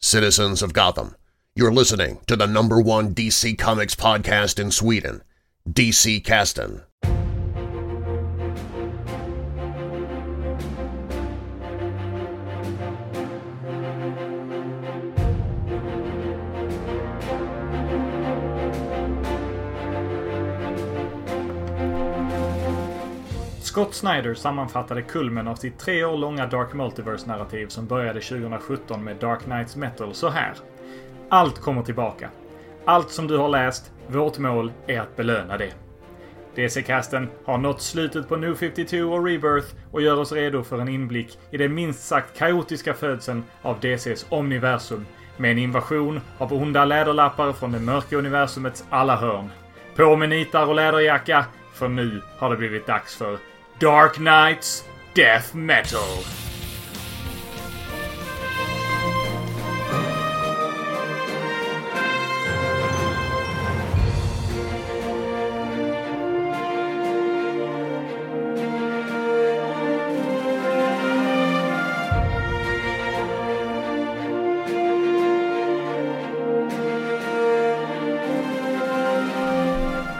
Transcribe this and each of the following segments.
citizens of Gotham. You're listening to the number one DC Comics podcast in Sweden, DC Caston. Scott Snyder sammanfattade kulmen av sitt tre år långa Dark Multiverse-narrativ som började 2017 med Dark Knights Metal så här. Allt kommer tillbaka. Allt som du har läst, vårt mål är att belöna det. DC-casten har nått slutet på New 52 och Rebirth och gör oss redo för en inblick i den minst sagt kaotiska födseln av DCs omniversum med en invasion av onda läderlappar från det mörka universumets alla hörn. På med nitar och läderjacka, för nu har det blivit dags för Dark Knights Death Metal.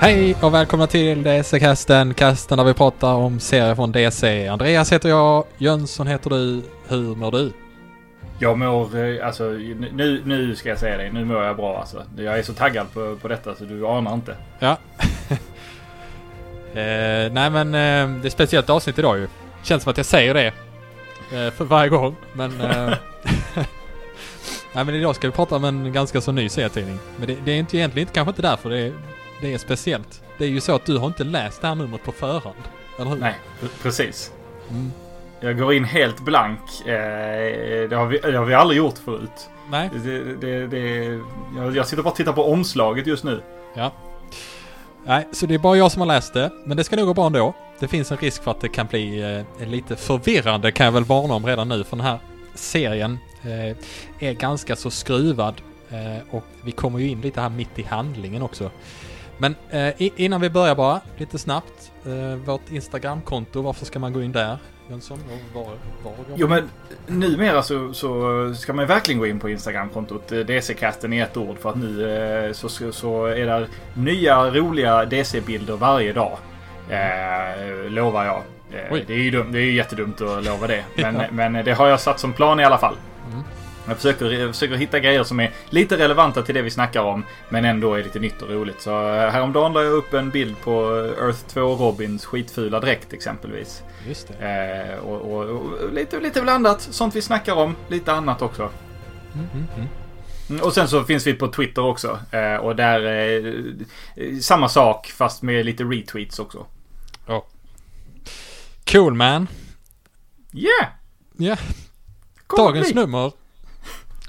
Hej och välkomna till DC-casten, casten där vi pratar om serier från DC. Andreas heter jag, Jönsson heter du. Hur mår du? Jag mår, eh, alltså nu, nu ska jag säga det, nu mår jag bra alltså. Jag är så taggad på, på detta så du anar inte. Ja. eh, nej men eh, det är ett speciellt avsnitt idag ju. Känns som att jag säger det. Eh, för varje gång, men... Eh, nej men idag ska vi prata om en ganska så ny serietidning. Men det, det är inte egentligen kanske inte därför det är, det är speciellt. Det är ju så att du har inte läst det här numret på förhand. Eller hur? Nej, precis. Mm. Jag går in helt blank. Eh, det, har vi, det har vi aldrig gjort förut. Nej. Det, det, det, jag, jag sitter bara och tittar på omslaget just nu. Ja. Nej, så det är bara jag som har läst det. Men det ska nog gå bra ändå. Det finns en risk för att det kan bli eh, lite förvirrande kan jag väl varna om redan nu. För den här serien eh, är ganska så skruvad. Eh, och vi kommer ju in lite här mitt i handlingen också. Men eh, innan vi börjar bara, lite snabbt. Eh, vårt Instagramkonto, varför ska man gå in där? Jönsson, var, var Jo men numera så, så ska man verkligen gå in på Instagramkontot eh, DC-casten i ett ord. För att nu eh, så, så, är det nya roliga DC-bilder varje dag. Eh, lovar jag. Eh, det, är ju dum, det är ju jättedumt att lova det. Men, Ja. men det har jag satt som plan i alla fall. Mm. Jag försöker, jag försöker hitta grejer som är lite relevanta till det vi snackar om. Men ändå är lite nytt och roligt. Så eh, häromdagen la jag upp en bild på Earth 2 Robins skitfula dräkt exempelvis. Just det. Eh, och, och, och lite, lite blandat. Sånt vi snackar om. Lite annat också. Mm, mm, mm. Mm, Och sen så finns vi på Twitter också. Eh, och där eh, samma sak fast med lite retweets också. Cool man. Yeah! Ja. Kommer Dagens nummer.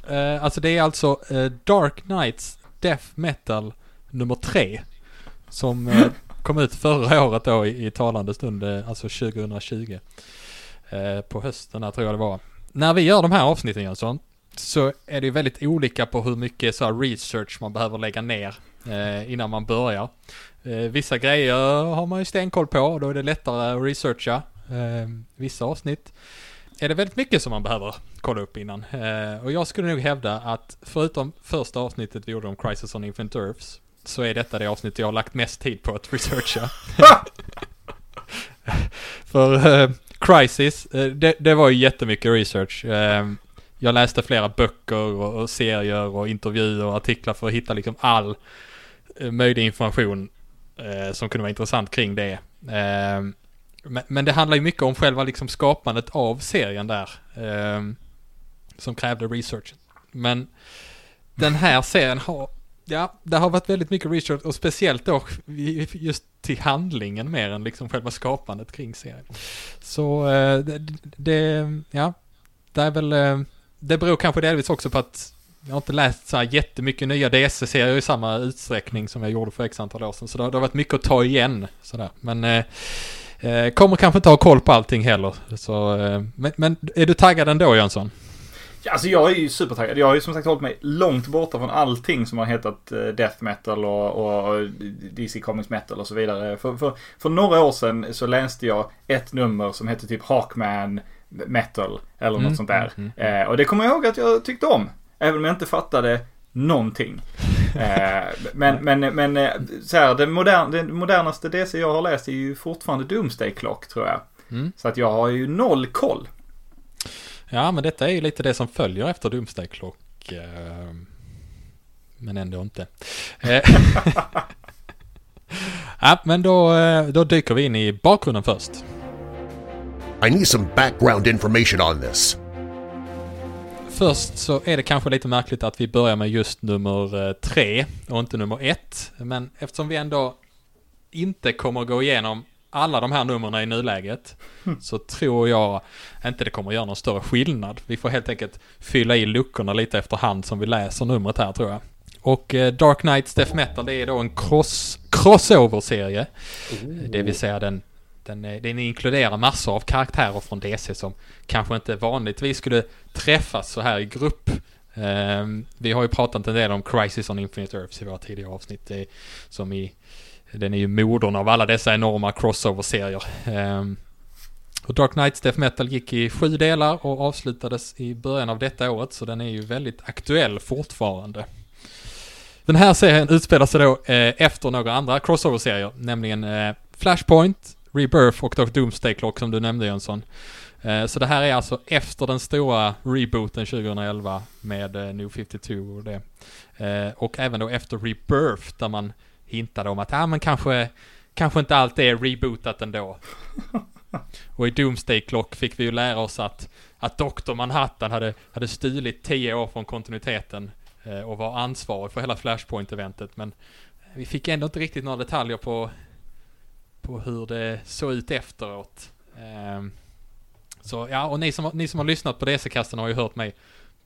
Eh, alltså det är alltså eh, Dark Knights Death Metal nummer tre. Som eh, kom ut förra året då i, i talande stund, eh, alltså 2020. Eh, på hösten här tror jag det var. När vi gör de här avsnitten Jönsson, så är det ju väldigt olika på hur mycket så här research man behöver lägga ner eh, innan man börjar. Vissa grejer har man ju stenkoll på då är det lättare att researcha. Vissa avsnitt är det väldigt mycket som man behöver kolla upp innan. Eh, och jag skulle nog hävda att förutom första avsnittet vi gjorde om Crisis on Infant Earths så är detta det avsnitt jag har lagt mest tid på att researcha. För eh, Crisis, eh, det, det var ju jättemycket research. Eh, jag läste flera böcker och, och serier och intervjuer och artiklar för att hitta liksom all eh, möjlig information eh, som kunde vara intressant kring det. Eh, men, men det handlar ju mycket om själva liksom skapandet av serien där. Eh, som krävde research. Men den här serien har, ja, det har varit väldigt mycket research och speciellt då just till handlingen mer än liksom själva skapandet kring serien. Så eh, det, det, ja, det är väl, eh, det beror kanske delvis också på att jag har inte läst så här jättemycket nya DC-serier i samma utsträckning som jag gjorde för x antal år sedan. Så det, har- det har varit mycket att ta igen. Sådär. Men eh, eh, kommer kanske inte ha koll på allting heller. Så, eh, men, men är du taggad ändå Jönsson? Ja, alltså jag är ju supertaggad. Jag har ju som sagt hållit mig långt borta från allting som har hetat eh, Death Metal och, och DC Comics Metal och så vidare. För, för, för några år sedan så läste jag ett nummer som hette typ Hawkman Metal eller Mm, något sånt där. mm, Eh, och det kommer jag ihåg att jag tyckte om. Även om jag inte fattade någonting. Eh, men men, men eh, så här, det, modern, det modernaste DC jag har läst är ju fortfarande Doomsday Clock tror jag. Mm. Så att jag har ju noll koll. Ja, men detta är ju lite det som följer efter Doomsday Clock. eh, Men ändå inte. Ja, men då, då dyker vi in i bakgrunden först. I need some background information on this. Först så är det kanske lite märkligt att vi börjar med just nummer eh, tre och inte nummer ett. Men eftersom vi ändå inte kommer gå igenom alla de här numren i nuläget så tror jag inte det kommer göra någon större skillnad. Vi får helt enkelt fylla i luckorna lite efterhand som vi läser numret här tror jag. Och eh, Dark Knights Death Metal det är då en cross, crossover-serie. Det vill säga den, den, eh, den inkluderar massor av karaktärer från DC som kanske inte vanligtvis skulle träffas så här i grupp. Ehm, vi har ju pratat en del om Crisis on Infinite Earths i våra tidigare avsnitt. Det som i, den är ju modern av alla dessa enorma crossover-serier. Ehm, och Dark Knights Death Metal gick i sju delar och avslutades i början av detta året så den är ju väldigt aktuell fortfarande. Den här serien utspelar sig då eh, efter några andra crossover-serier, nämligen eh, Flashpoint, Rebirth och Dr. Doomsday Clock som du nämnde Jönsson. Eh, så det här är alltså efter den stora rebooten 2011 med eh, New 52 och det. Eh, och även då efter Rebirth där man hintade om att ja men kanske, kanske inte allt är rebootat ändå. Och i Doomsday Clock fick vi ju lära oss att, att Dr. Manhattan hade, hade stulit 10 år från kontinuiteten och var ansvarig för hela Flashpoint-eventet. Men vi fick ändå inte riktigt några detaljer på, på hur det såg ut efteråt. Ehm, så ja, och ni som, ni som har lyssnat på DC-kasten har ju hört mig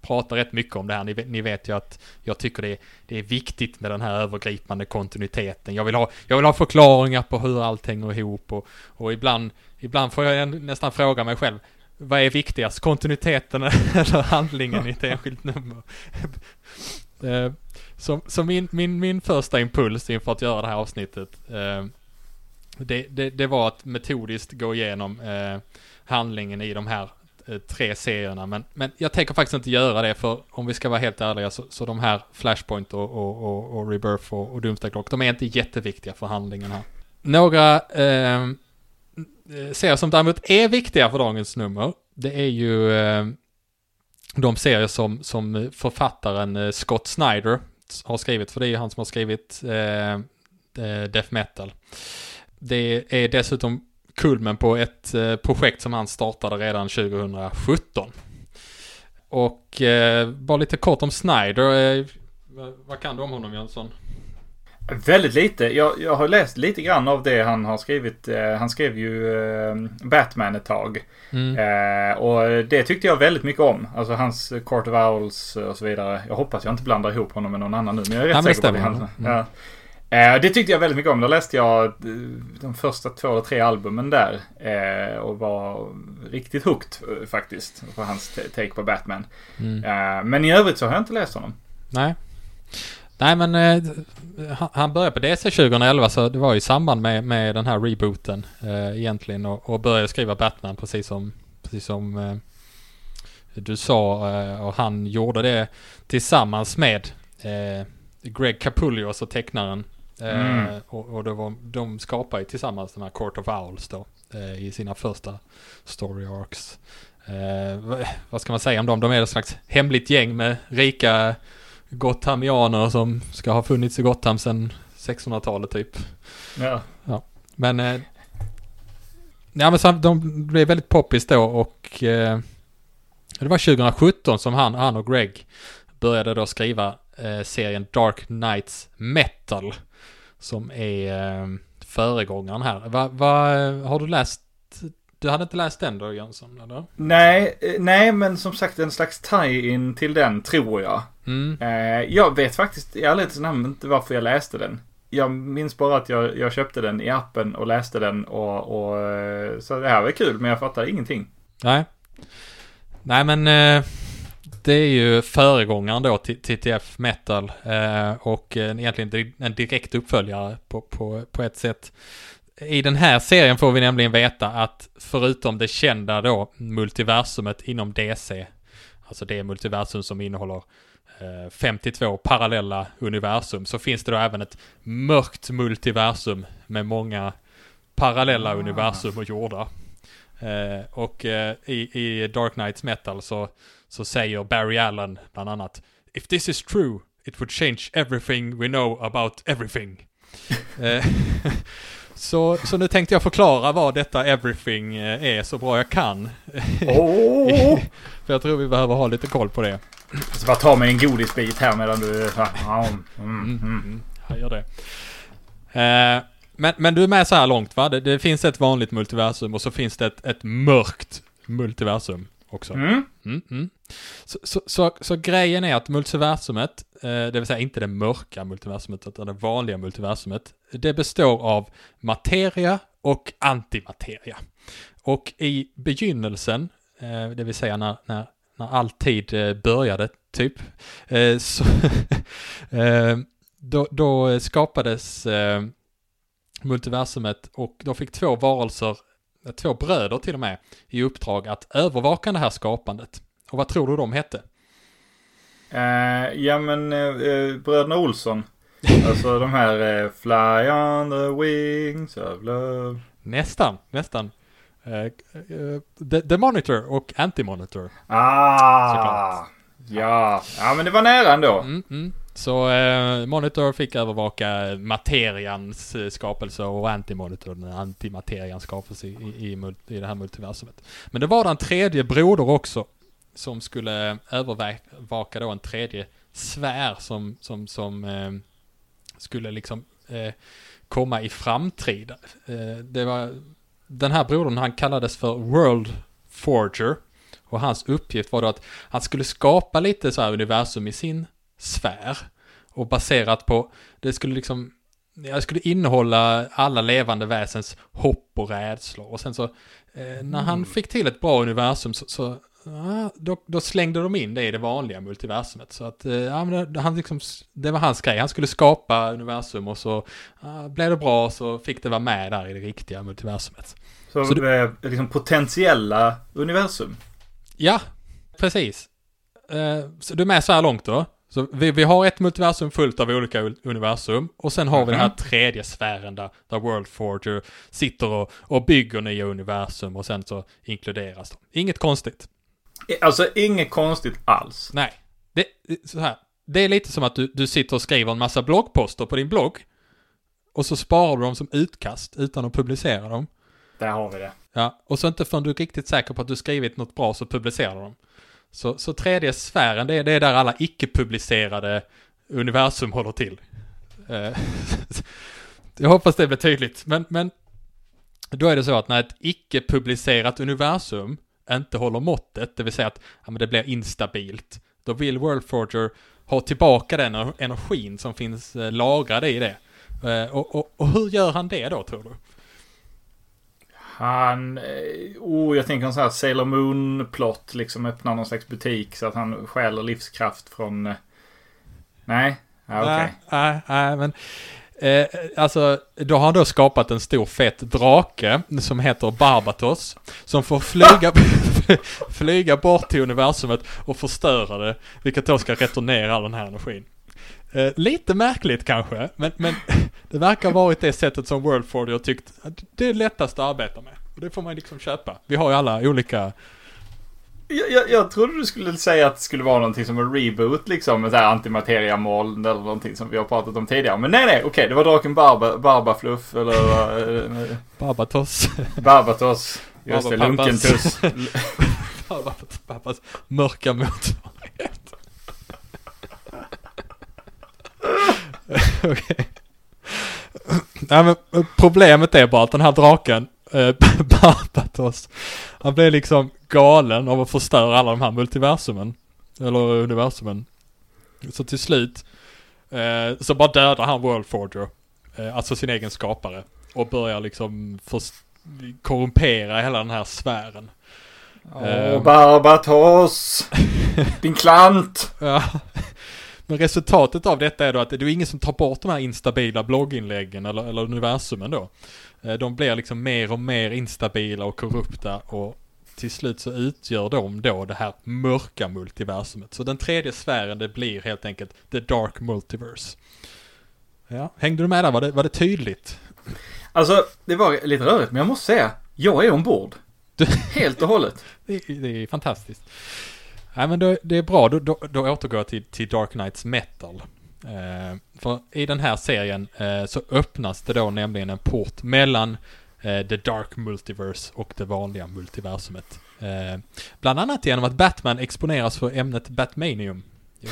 prata rätt mycket om det här. Ni, vet- ni vet ju att jag tycker det är, det är viktigt med den här övergripande kontinuiteten. Jag vill ha, jag vill ha förklaringar på hur allt hänger ihop och, och ibland, ibland får jag nästan fråga mig själv vad är viktigast, kontinuiteten eller handlingen i ett enskilt nummer? Eh, så, så min, min, min första impuls inför att göra det här avsnittet eh, det, det, det var att metodiskt gå igenom eh, handlingen i de här eh, tre serierna. Men, men jag tänker faktiskt inte göra det för om vi ska vara helt ärliga så, så de här Flashpoint och, och, och, och Rebirth och, och Doomsday Clock, de är inte jätteviktiga för handlingen här. Några ehm, eh, serier som däremot är viktiga för dagens nummer, det är ju eh, de serier som, som författaren eh, Scott Snyder har skrivit, för det är ju han som har skrivit ehm, eh, Death Metal. Det är dessutom kulmen på ett eh, projekt som han startade redan 2017. Och eh, bara lite kort om Snyder. Eh, vad, kan du om honom Jönsson? Väldigt lite. Jag, jag har läst lite grann av det han har skrivit. Han skrev ju Batman ett tag. Mm. Och det tyckte jag väldigt mycket om. Alltså hans Court of Owls och så vidare. Jag hoppas jag inte blandar ihop honom med någon annan nu. Men jag är rätt Ja, säker på det han. Mm. Ja. Eh, det tyckte jag väldigt mycket om. Då läste jag eh, de första två eller tre albumen där. Eh, och var riktigt hooked faktiskt. På hans take på Batman. Mm. Men i övrigt så har jag inte läst honom. Nej. Nej men eh, han- började på DC 2011 så det var i samband med, med den här rebooten eh, egentligen och, och började skriva Batman precis som, precis som eh, du sa och han gjorde det tillsammans med Greg Capullo, alltså tecknaren. Eh, Mm. och, och det var, de skapade ju tillsammans den här Court of Owls då eh, i sina första story arcs. Eh, vad, ska man säga om dem? De är ett slags hemligt gäng med rika Gothamianer som ska ha funnits i Gotham sedan 1600-talet typ. Ja. Men... Eh, ja men så, de blev väldigt poppis då och... Eh, det var 2017 som han, han och Greg började då skriva eh, serien Dark Knights Metal. Som är eh, föregångaren här. Va, va, har du läst... Du hade inte läst den då Jönsson eller? Nej, eh, nej, men som sagt en slags tie-in till den tror jag. Mm. Eh, jag vet faktiskt i ärlighetens namn inte varför jag läste den. Jag minns bara att jag, jag köpte den i appen och läste den och, och så det här var kul men jag fattar ingenting. Nej. Nej men eh, det är ju föregångaren då till TTF Metal eh, och eh, egentligen en direkt uppföljare på, på, på ett sätt. I den här serien får vi nämligen veta att förutom det kända då multiversumet inom DC, alltså det multiversum som innehåller eh, 52 parallella universum så finns det då även ett mörkt multiversum med många parallella Ah. universum och jordar. Eh, och eh, i, i Dark Knights Metal så, så säger Barry Allen bland annat If this is true, it would change everything we know about everything. Eh, så, så nu tänkte jag förklara vad detta everything eh, är så bra jag kan. Åh! För jag tror vi behöver ha lite koll på det. Ska bara ta mig en godisbit här medan du... Ja, mm, mm. Mm, jag gör det. Eh, men, men du är med så här långt va? Det, det finns ett vanligt multiversum och så finns det ett, ett mörkt multiversum också. Mm. Mm, mm. Så, så, så, så grejen är att multiversumet, eh, det vill säga inte det mörka multiversumet utan det vanliga multiversumet, det består av materia och antimateria. Och i begynnelsen, eh, det vill säga när, när, när all tid eh, började, typ, eh, så eh, då, då skapades eh, multiversumet och då fick två varelser, två bröder till och med, i uppdrag att övervaka det här skapandet. Och vad tror du de hette? Eh, ja men eh, bröderna Olsson. Alltså de här eh, Fly on the wings of love. Nästan, nästan. The, the Monitor och Anti-Monitor. Ah! Såklart. Ja. ja, men det var nära ändå. Mm, mm. Så eh, Monitor fick övervaka materians eh, skapelse och Anti-Monitor den antimaterians skapelse i, i, i, i det här multiversumet. Men det var en tredje broder också som skulle övervaka då en tredje sfär som, som, som eh, skulle liksom eh, komma i framtiden. Eh, det var, den här brodern han kallades för World Forger och hans uppgift var då att han skulle skapa lite så här universum i sin sfär. Och baserat på, det skulle liksom, det skulle innehålla alla levande väsens hopp och rädslor. Och sen så, eh, när han fick till ett bra universum så, så ja, då, då slängde de in det i det vanliga multiversumet. Så att, eh, ja, men det, han liksom, det var hans grej. Han skulle skapa universum och så ja, blev det bra så fick det vara med där i det riktiga multiversumet. Så, Så eh, liksom potentiella universum. Ja, precis. Eh, så du är med så här långt då? Så vi, vi har ett multiversum fullt av olika universum och sen har vi den här tredje sfären där, där World Forger sitter och, och bygger nya universum och sen så inkluderas de. Inget konstigt. Alltså inget konstigt alls. Nej. Det, så här. det är lite som att du, du sitter och skriver en massa bloggposter på din blogg och så sparar du dem som utkast utan att publicera dem. Där har vi det. Ja, och så inte förrän du är riktigt säker på att du skrivit något bra så publicerar du dem. Så, så tredje sfären, det är, det är där alla icke-publicerade universum håller till. Eh, Jag hoppas det blir tydligt, men, men då är det så att när ett icke-publicerat universum inte håller måttet, det vill säga att ja, men det blir instabilt, då vill World Forger ha tillbaka den energin som finns eh, lagrad i det. Eh, Och, och, och hur gör han det då, tror du? Han... eh, Oh, jag tänker en sån här Sailor Moon-plott. Liksom öppnar någon slags butik så att han stjäler livskraft från... Nej? Ja, okej. Nej, nej, nej, men... Eh, alltså, då har han då skapat en stor fet drake som heter Barbatos. Som får flyga, flyga bort till universumet och förstöra det. Vilket då ska returnera all den här energin. Eh, lite märkligt kanske, men, men det verkar ha varit det sättet som World Forger har tyckt att det är lättast att arbeta med. Och det får man liksom köpa. Vi har ju alla olika jag, jag, jag trodde du skulle säga att det skulle vara någonting som en reboot liksom. Med så här antimateriamoln eller någonting som vi har pratat om tidigare. Men nej, nej, okej. det var draken Barba, Barbafluff eller uh, Barbatos. Barbatos. Just det, Barbapappas. Lunkentuss. Barbatos pappas mörka motsvarighet. Okej. Nej men eh, problemet är bara att den här draken, eh, Barbatos, han blir liksom galen av att förstöra alla de här multiversumen. Eller universumen. Så till slut eh, så bara dödar han World Forger. Eh, alltså sin egen skapare. Och börjar liksom korrumpera hela den här sfären. Åh, Ehm. Barbatos! Din klant! Ja. Men resultatet av detta är då att det är ingen som tar bort de här instabila blogginläggen eller, eller universumen då. Eh, De blir liksom mer och mer instabila och korrupta och till slut så utgör de då det här mörka multiversumet. Så den tredje sfären det blir helt enkelt The Dark Multiverse. Ja, hängde du med där? Var det, var det tydligt? Alltså, det var lite rörigt, men jag måste säga, jag är ombord. Helt och hållet. Det, det är fantastiskt. Nej men då, det är bra, då, då, då återgår jag till, till Dark Knights Metal. Eh, för i den här serien eh, så öppnas det då nämligen en port mellan eh, The Dark Multiverse och det vanliga multiversumet. Bland annat genom att Batman exponeras för ämnet Batmanium.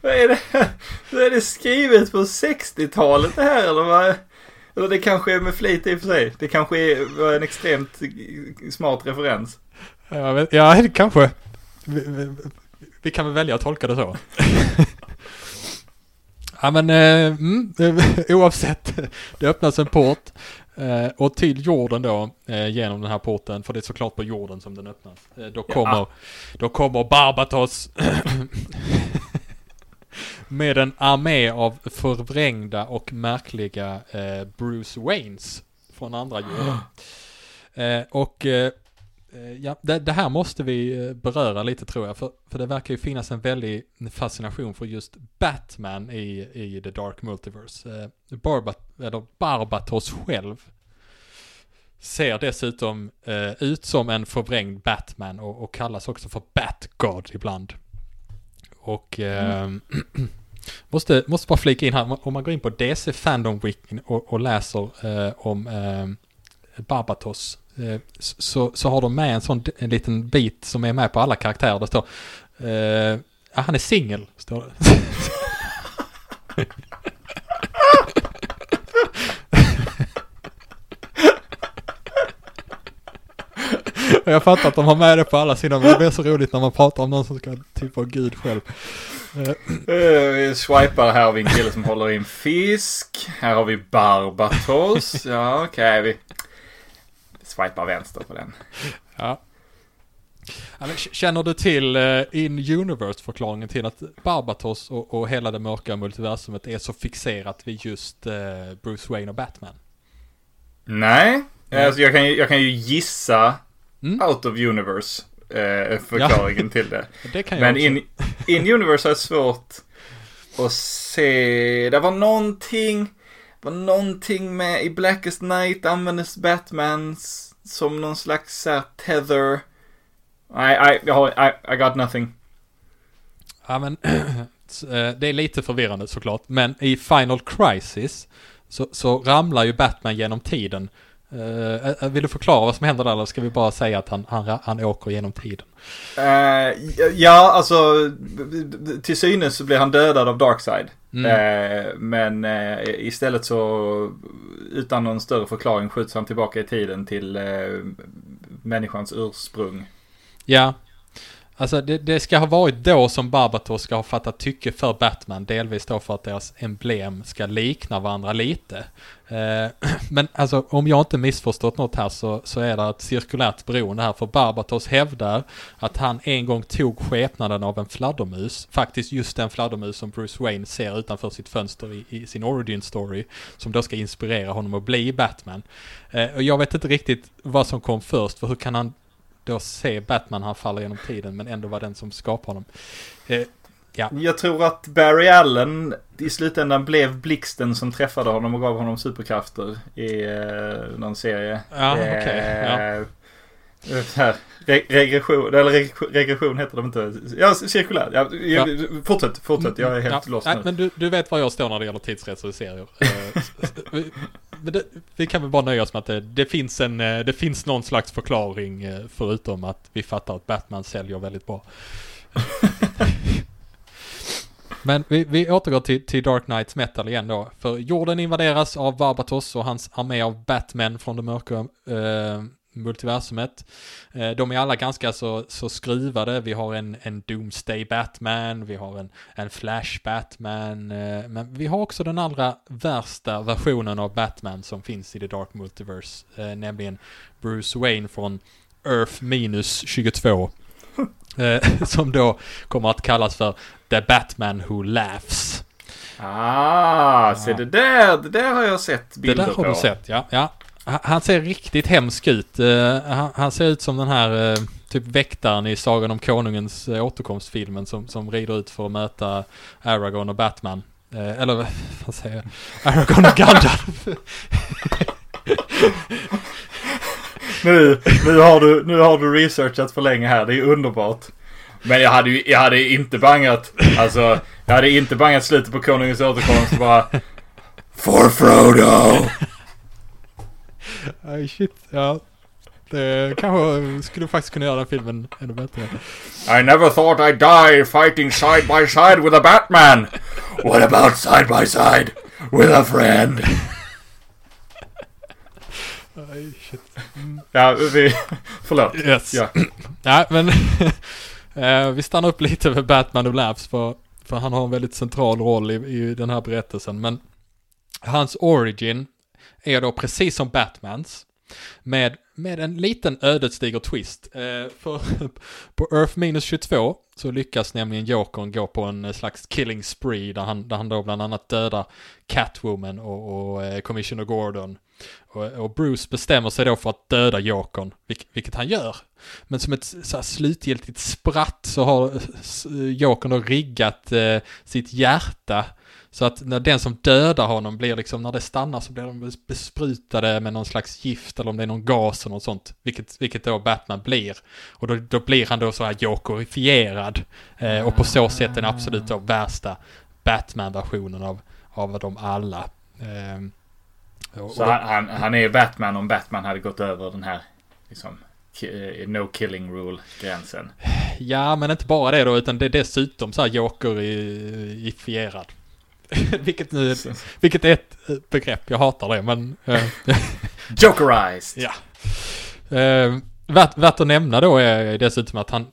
Vad är det här? Är det skrivet på 60-talet det här eller vad? Eller det kanske är med flit i och för sig. Det kanske är en extremt smart referens. Ja, men, ja kanske. Vi, vi, vi, kan väl välja att tolka det så. ja men eh, mm, oavsett. Det öppnas en port. Eh, och till jorden då, eh, genom den här porten, för det är såklart på jorden som den öppnas. Eh, då kommer, ja. då kommer Barbatos med en armé av förvrängda och märkliga eh, Bruce Waynes från andra jorden. Eh, och eh, Eh, ja, det, det, här måste vi eh, beröra lite tror jag, för, för det verkar ju finnas en väldig fascination för just Batman i, i The Dark Multiverse. Eh, Barbat, eller Barbatos själv ser dessutom eh, ut som en förvrängd Batman och, och kallas också för Batgod ibland. Och mm. Måste, måste bara flika in här, om man går in på DC Fandom Week och, och läser eh, om eh, Barbatos Eh, så, så har de med en sån en liten bit som är med på alla karaktärer. Det står eh, han är singel, står det. Jag fattar att de har med det på alla sidor, men det blir så roligt när man pratar om någon som ska typ vara gud själv. Eh, eh, vi swipar här har vi en kille som håller i en fisk. Här har vi Barbatos. Ja, okej. Okay, vi swipar vänster på den. Ja. Känner du till uh, In Universe-förklaringen till att Barbatos och, och, hela det mörka multiversumet är så fixerat vid just uh, Bruce Wayne och Batman? Nej, mm. alltså jag, kan ju, jag kan ju gissa mm. out of universe eh, förklaringen ja. till det. det Men in, in universe är svårt att se. Det var någonting, var någonting med i Blackest Night användes Batman som någon slags uh, tether. Nej, I, I, I got nothing. Ja men, eh, det är lite förvirrande såklart. Men i Final Crisis så, så ramlar ju Batman genom tiden Uh, vill du förklara vad som händer där eller ska vi bara säga att han, han, han åker genom tiden? Uh, ja, alltså till synes så blir han dödad av Darkseid. Mm. Uh, men istället så utan någon större förklaring skjuts han tillbaka i tiden till människans ursprung. Ja, Alltså det, det, ska ha varit då som Barbatos ska ha fattat tycke för Batman, delvis då för att deras emblem ska likna varandra lite. Eh, men alltså om jag inte missförstått något här så, så är det ett cirkulärt beroende här, för Barbatos hävdar att han en gång tog skepnaden av en fladdermus, faktiskt just den fladdermus som Bruce Wayne ser utanför sitt fönster i, i sin origin story, som då ska inspirera honom att bli Batman. Eh, och jag vet inte riktigt vad som kom först, för hur kan han då se Batman han faller genom tiden men ändå var den som skapade honom. Eh, ja. Jag tror att Barry Allen i slutändan blev blixten som träffade honom och gav honom superkrafter i eh, någon serie. Ja, okej. Okay. Ja. Eh, här, re regression, eller regression heter det inte. Ja, cirkulär. Ja, ja. Fortsätt, fortsätt. Jag är helt ja. lost Nej, men du, du vet var jag står när det gäller tidsresor i serier. Eh, det, vi kan väl bara nöja oss med att det, det, finns en, eh, det finns någon slags förklaring förutom att vi fattar att Batman säljer väldigt bra. Men vi, vi återgår till, till Dark Knights Metal igen då. För jorden invaderas av Barbatos och hans armé av Batman från det mörka eh, multiversumet. Eh, de är alla ganska så, så skruvade. Vi har en, en Doomsday Batman, vi har en, en Flash Batman, eh, men vi har också den allra värsta versionen av Batman som finns i The Dark Multiverse, eh, nämligen Bruce Wayne från Earth minus 22. som då kommer att kallas för The Batman Who Laughs. Ah, se det där, det där har jag sett bilder Det där har på. du sett, ja. ja. Han- ser riktigt hemsk ut. Eh, han, ser ut som den här eh, typ väktaren i Sagan om Konungens eh, återkomstfilmen som, som rider ut för att möta Aragorn och Batman. Eller vad säger jag? Aragorn och Gandalf. Nu, nu, har du, nu har du researchat för länge här, det är underbart. Men jag hade ju, jag hade inte bangat, alltså, jag hade inte bangat slutet på Konungens återkomst och bara For Frodo! Aj shit, ja. Det kanske skulle faktiskt kunna göra filmen ännu bättre. I never thought I'd die fighting side by side with a Batman! What about side by side with a friend? Aj shit. Ja, vi, förlåt. Yes. Ja. Ja, men eh, vi stannar upp lite med Batman och Labs för, för han har en väldigt central roll i, i den här berättelsen. Men hans origin är då precis som Batmans. Med, med en liten ödesdiger twist. Eh, för på Earth minus 22 så lyckas nämligen Jokern gå på en eh, slags killing spree där han, där han då bland annat dödar Catwoman och, och eh, Commissioner Gordon. Och, och Bruce bestämmer sig då för att döda Jokern, vilk, vilket han gör. Men som ett så här, slutgiltigt spratt så har eh, eh, Jokern då riggat eh, sitt hjärta så att när den som dödar honom blir liksom, när det stannar så blir de besprutade med någon slags gift eller om det är någon gas eller något sånt. Vilket, vilket då Batman blir. Och då, då blir han då så här jokerifierad. Eh, och på så sätt den absolut då värsta Batman-versionen av, av dem alla. Eh, och, Så och då- han, han, är Batman om Batman hade gått över den här liksom, eh, no killing rule-gränsen. Ja, men inte bara det då, utan det är dessutom så här jokerifierad. vilket nu, vilket är ett eh, begrepp, jag hatar det, men... eh, Jokerized! Ja. Eh, värt, värt att nämna då är dessutom att han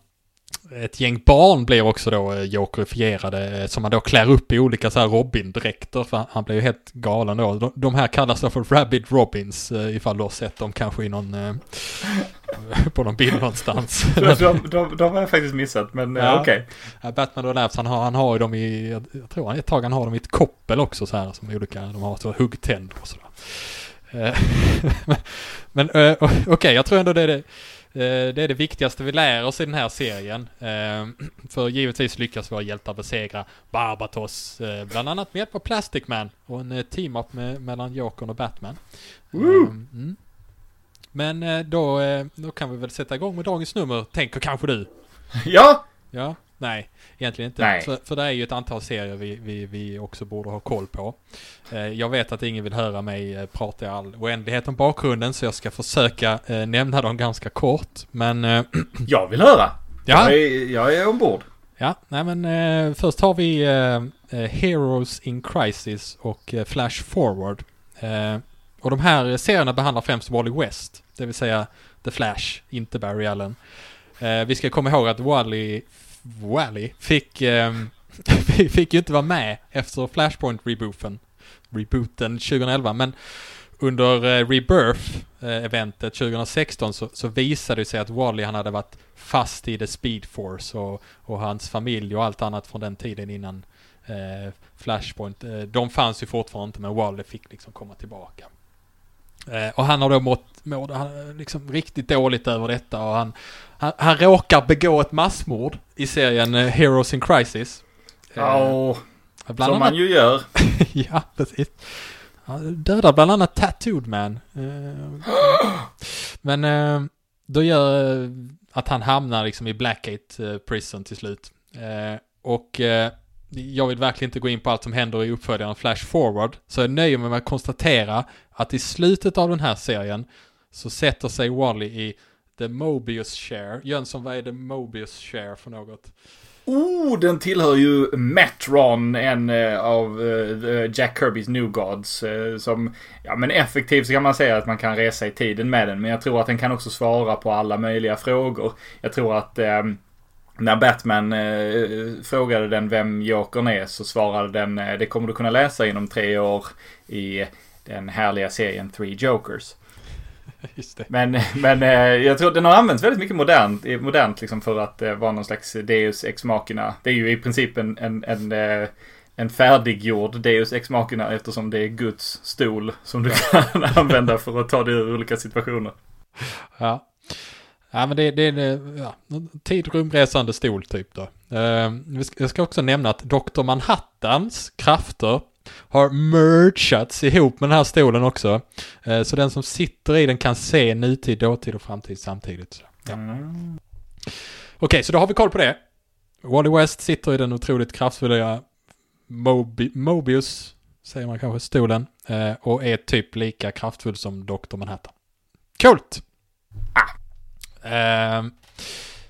ett gäng barn blir också då eh, jokerifierade eh, som han då klär upp i olika så här Robin-dräkter för han- blir ju helt galen då. De, här kallas då för Rabbit Robins ifall du har sett dem kanske i någon på någon bild någonstans. de, de, de, har jag faktiskt missat, men eh, Ja. okej. Ja, Batman och Labs, han har, han har ju dem i, jag, tror han ett tag han har dem i ett koppel också så här som olika, de har så huggtänder och sådär. Eh, Men eh, okej, jag tror ändå det är det, det är det viktigaste vi lär oss i den här serien. För givetvis lyckas våra hjältar besegra Barbatos, bland annat med hjälp av Plastic Man och en team-up mellan Jokern och Batman. Mm. Men eh, då, eh, då kan vi väl sätta igång med dagens nummer, tänker kanske du? Ja! Ja, nej, egentligen inte. Nej. För, för det är ju ett antal serier vi, vi, vi också borde ha koll på. Eh, jag vet att ingen vill höra mig prata i all oändlighet om bakgrunden så jag ska försöka nämna dem ganska kort. Men Jag vill höra! ja, Jag, är, jag är ombord. ja, nej men eh, först har vi eh, Heroes in Crisis och eh, Flash Forward. Och de här serierna behandlar främst Wally West, det vill säga The Flash, inte Barry Allen. Eh, vi ska komma ihåg att Wally, Wally fick, eh, fick ju inte vara med efter Flashpoint-rebooten, rebooten 2011, men under eh, Rebirth-eventet eh, 2016 så, så visade det sig att Wally han hade varit fast i The Speed Force och, och hans familj och allt annat från den tiden innan eh, Flashpoint. Eh, de fanns ju fortfarande inte men Wally fick liksom komma tillbaka. Eh, och han har då mått, mått han, liksom riktigt dåligt över detta och han, han, han råkar begå ett massmord i serien eh, Heroes in Crisis. Eh, Ja, bland som annat, man ju gör. ja, precis. Han dödar bland annat Tattooed Man. Men då gör att han hamnar liksom i Blackgate Prison till slut. Och jag vill verkligen inte gå in på allt som händer i uppföljaren Flash Forward. Så jag nöjer mig med att konstatera att i slutet av den här serien så sätter sig Wally i The Mobius Share. Jönsson, vad är The Mobius Share för något? Oh, den tillhör ju Metron, en uh, av uh, Jack Kirbys New Gods. Uh, som, ja men effektivt så kan man säga att man kan resa i tiden med den. Men jag tror att den kan också svara på alla möjliga frågor. Jag tror att eh, när Batman eh, frågade den vem Jokern är så svarade den eh, det kommer du kunna läsa inom tre år i den härliga serien Three Jokers. Men, men eh, jag tror den har använts väldigt mycket modernt, modernt liksom för att eh, vara någon slags Deus ex machina. Det är ju i princip en, en, en en färdiggjord Deus Ex Machina eftersom det är Guds stol som du kan använda för att ta dig ur olika situationer. Ja. Ja men det, det är en eh, ja, tid rumresande stol typ då. Uh, jag ska också nämna att Dr. Manhattans krafter har merchats ihop med den här stolen också. Uh, så den som sitter i den kan se nutid, dåtid och framtid samtidigt. Ja. Mm. Okej, okay, så då har vi koll på det. Wally West sitter i den otroligt kraftfulla Mobi Mobius, säger man kanske, stolen. Uh, och är typ lika kraftfull som Dr. Manhattan. Coolt! Ah. Eh,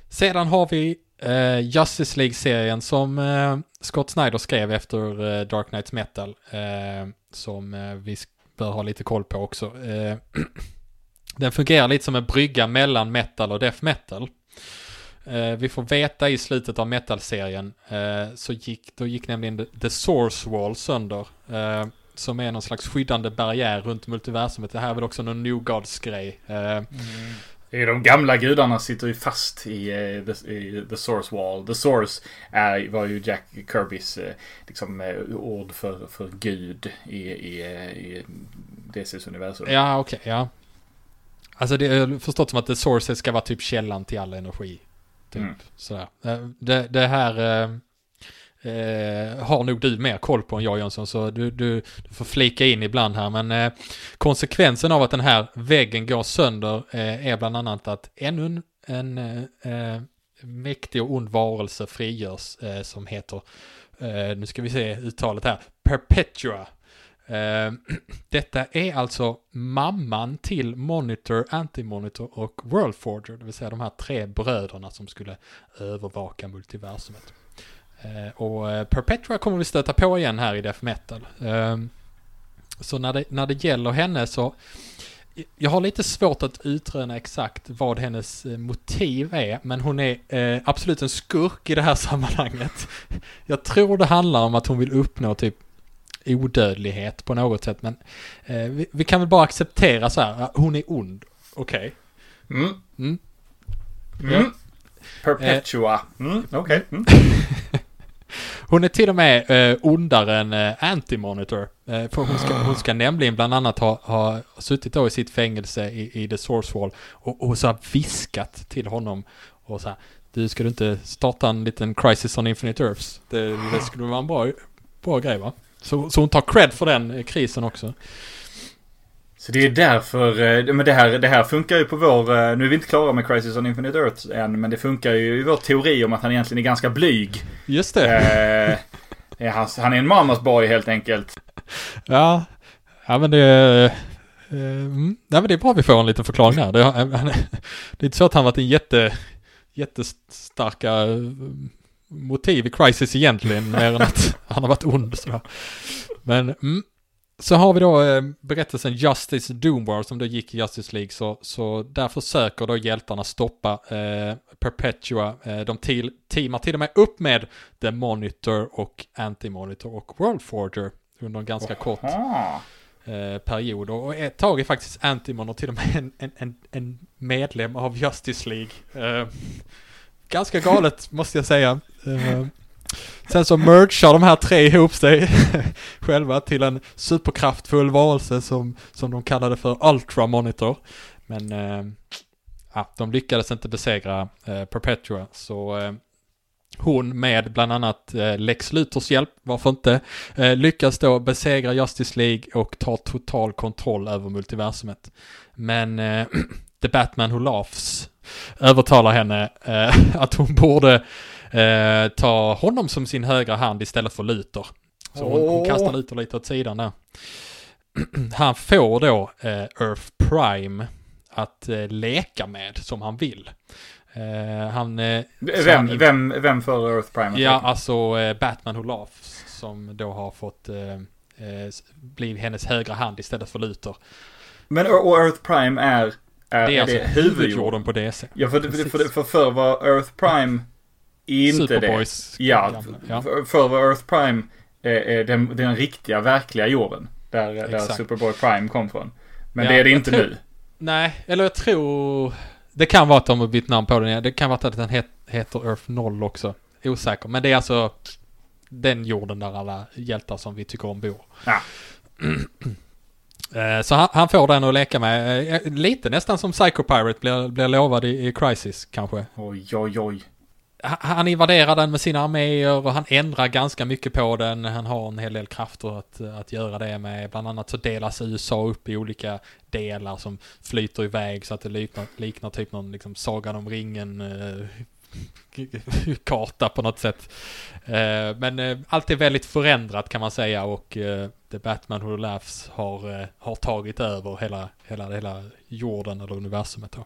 sedan har vi eh, Justice League-serien som eh, Scott Snyder skrev efter eh, Dark Knights Metal. Eh, som eh, vi bör ha lite koll på också. Eh, den fungerar lite som en brygga mellan metal och death metal. Eh, vi får veta i slutet av metal-serien eh, så gick, då gick nämligen The Source Wall sönder som är någon slags skyddande barriär runt multiversumet. Det här är väl också någon New Gods-grej. Mm. De gamla gudarna sitter ju fast i, uh, the, i the, Source Wall. The Source är, var ju Jack Kirbys uh, liksom, uh, ord för, för Gud i, i, i DCs universum. Ja, okej, okay, ja. Alltså det är förstått som att The Source ska vara typ källan till all energi. Typ mm. sådär. Det, det här eh, har nog du mer koll på än jag Jönsson, så du, du, du, får flika in ibland här. Men eh, konsekvensen av att den här väggen går sönder eh, är bland annat att ännu en, en eh, eh mäktig och ond varelse frigörs eh, som heter, eh, nu ska vi se uttalet här, Perpetua. Eh, detta är alltså mamman till Monitor, Anti-Monitor och World Forger, det vill säga de här tre bröderna som skulle övervaka multiversumet. Eh, och eh, Perpetua kommer vi stöta på igen här i Death Metal. Ehm, så när det, när det gäller henne så jag har lite svårt att utröna exakt vad hennes eh, motiv är, men hon är eh, absolut en skurk i det här sammanhanget. Jag tror det handlar om att hon vill uppnå typ odödlighet på något sätt, men eh, vi, vi, kan väl bara acceptera så här, hon är ond. Okej. Okay. Mm. Mm. Mm. Perpetua. Mm. Okej. Okay. Hon är till och med eh, ondare än eh, Anti-Monitor. Eh, för hon ska, hon ska nämligen bland annat ha, ha suttit då i sitt fängelse i, i The Source Wall och, och så har viskat till honom och så här, du ska du inte starta en liten Crisis on Infinite Earths? Det, det skulle vara en bra, bra grej va? Så, så hon tar cred för den eh, krisen också. Så det är därför, eh, men det här, det här funkar ju på vår, eh, nu är vi inte klara med Crisis on Infinite Earth än, men det funkar ju i vår teori om att han egentligen är ganska blyg. Just det. Eh, han, han är en mamas boy helt enkelt. Ja, ja men det... Eh, mm, nej men det är bra att vi får en liten förklaring där. Det, han, det är inte så att han varit en jätte, jättestarka motiv i Crisis egentligen, mer än att han har varit ond sådär. Men, mm, så har vi då eh, berättelsen Justice Doomwar som då gick i Justice League. Så, så där försöker då hjältarna stoppa eh, Perpetua. Eh, de till, teamar till och med upp med The Monitor och Anti-Monitor och World Forger under en ganska Oha. kort eh, period. Och ett tag är faktiskt Anti-Monitor till och med en, en, en, en medlem av Justice League. Eh, ganska galet måste jag säga. Sen så merchar de här tre ihop sig själva till en superkraftfull varelse som, som de kallade för Ultra Monitor. Men eh, ja, de lyckades inte besegra eh, Perpetua så eh, hon med bland annat eh, Lex Luthers hjälp, varför inte, eh, lyckas då besegra Justice League och ta total kontroll över multiversumet. Men eh, The Batman Who Laughs övertalar henne att hon borde eh, ta honom som sin högra hand istället för Luther. Så hon, hon kastar Luther lite åt sidan där. Han får då eh, Earth Prime att eh, leka med som han vill. Eh, han... Eh, vem, han, vem, vem för Earth Prime? Ja, alltså eh, Batman Who Laughs som då har fått bli hennes högra hand istället för Luther. Men och Earth Prime är... är det är, är alltså huvudjorden på DC. Ja, för, för, för, för förr var Earth Prime inte Superboys. det. Ja, ja. För, Earth Prime är, den, den riktiga, verkliga jorden. Där, där Superboy Prime kom från. Men ja, det är det inte tror, nu. Nej, eller jag tror... Det kan vara att de har bytt namn på den. Det kan vara att den heter Earth 0 också. Osäker. Men det är alltså... den jorden där alla hjältar som vi tycker om bor. Ja. Eh, Så han, han får den att leka med. Eh, Lite nästan som Psycho Pirate blir, blir lovad i, i Crisis kanske. Oj, oj, oj. Han- invaderar den med sina arméer och han ändrar ganska mycket på den. Han har en hel del krafter att, att göra det med. Bland annat så delas USA upp i olika delar som flyter iväg så att det liknar, liknar typ någon liksom Sagan om ringen eh, karta på något sätt. Eh, men eh, allt är väldigt förändrat kan man säga och eh, The Batman Who Laughs har, eh, har tagit över hela, hela, hela jorden eller universumet då.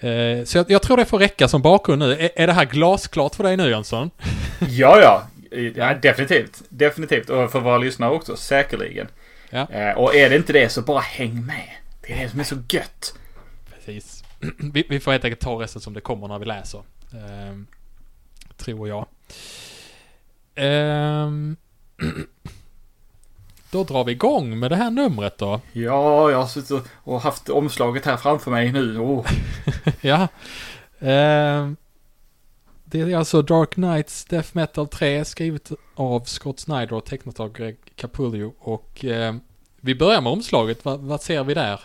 Eh, så jag, jag tror det får räcka som bakgrund nu. Är, är det här glasklart för dig nu Jönsson? Ja, ja. ja definitivt. Definitivt. Och för våra lyssnare också, säkerligen. Ja. Eh, och är det inte det så bara häng med. Det är det som är så gött. Precis. Vi, vi får helt enkelt ta resten som det kommer när vi läser. Ehm, tror jag. Då drar vi igång med det här numret då. Ja, jag har suttit och haft omslaget här framför mig nu. Oh. ja. Ehm, det är alltså Dark Knights Death Metal 3 skrivet av Scott Snyder och tecknat av Greg Capullo. Och ehm, vi börjar med omslaget. Va, vad ser vi där?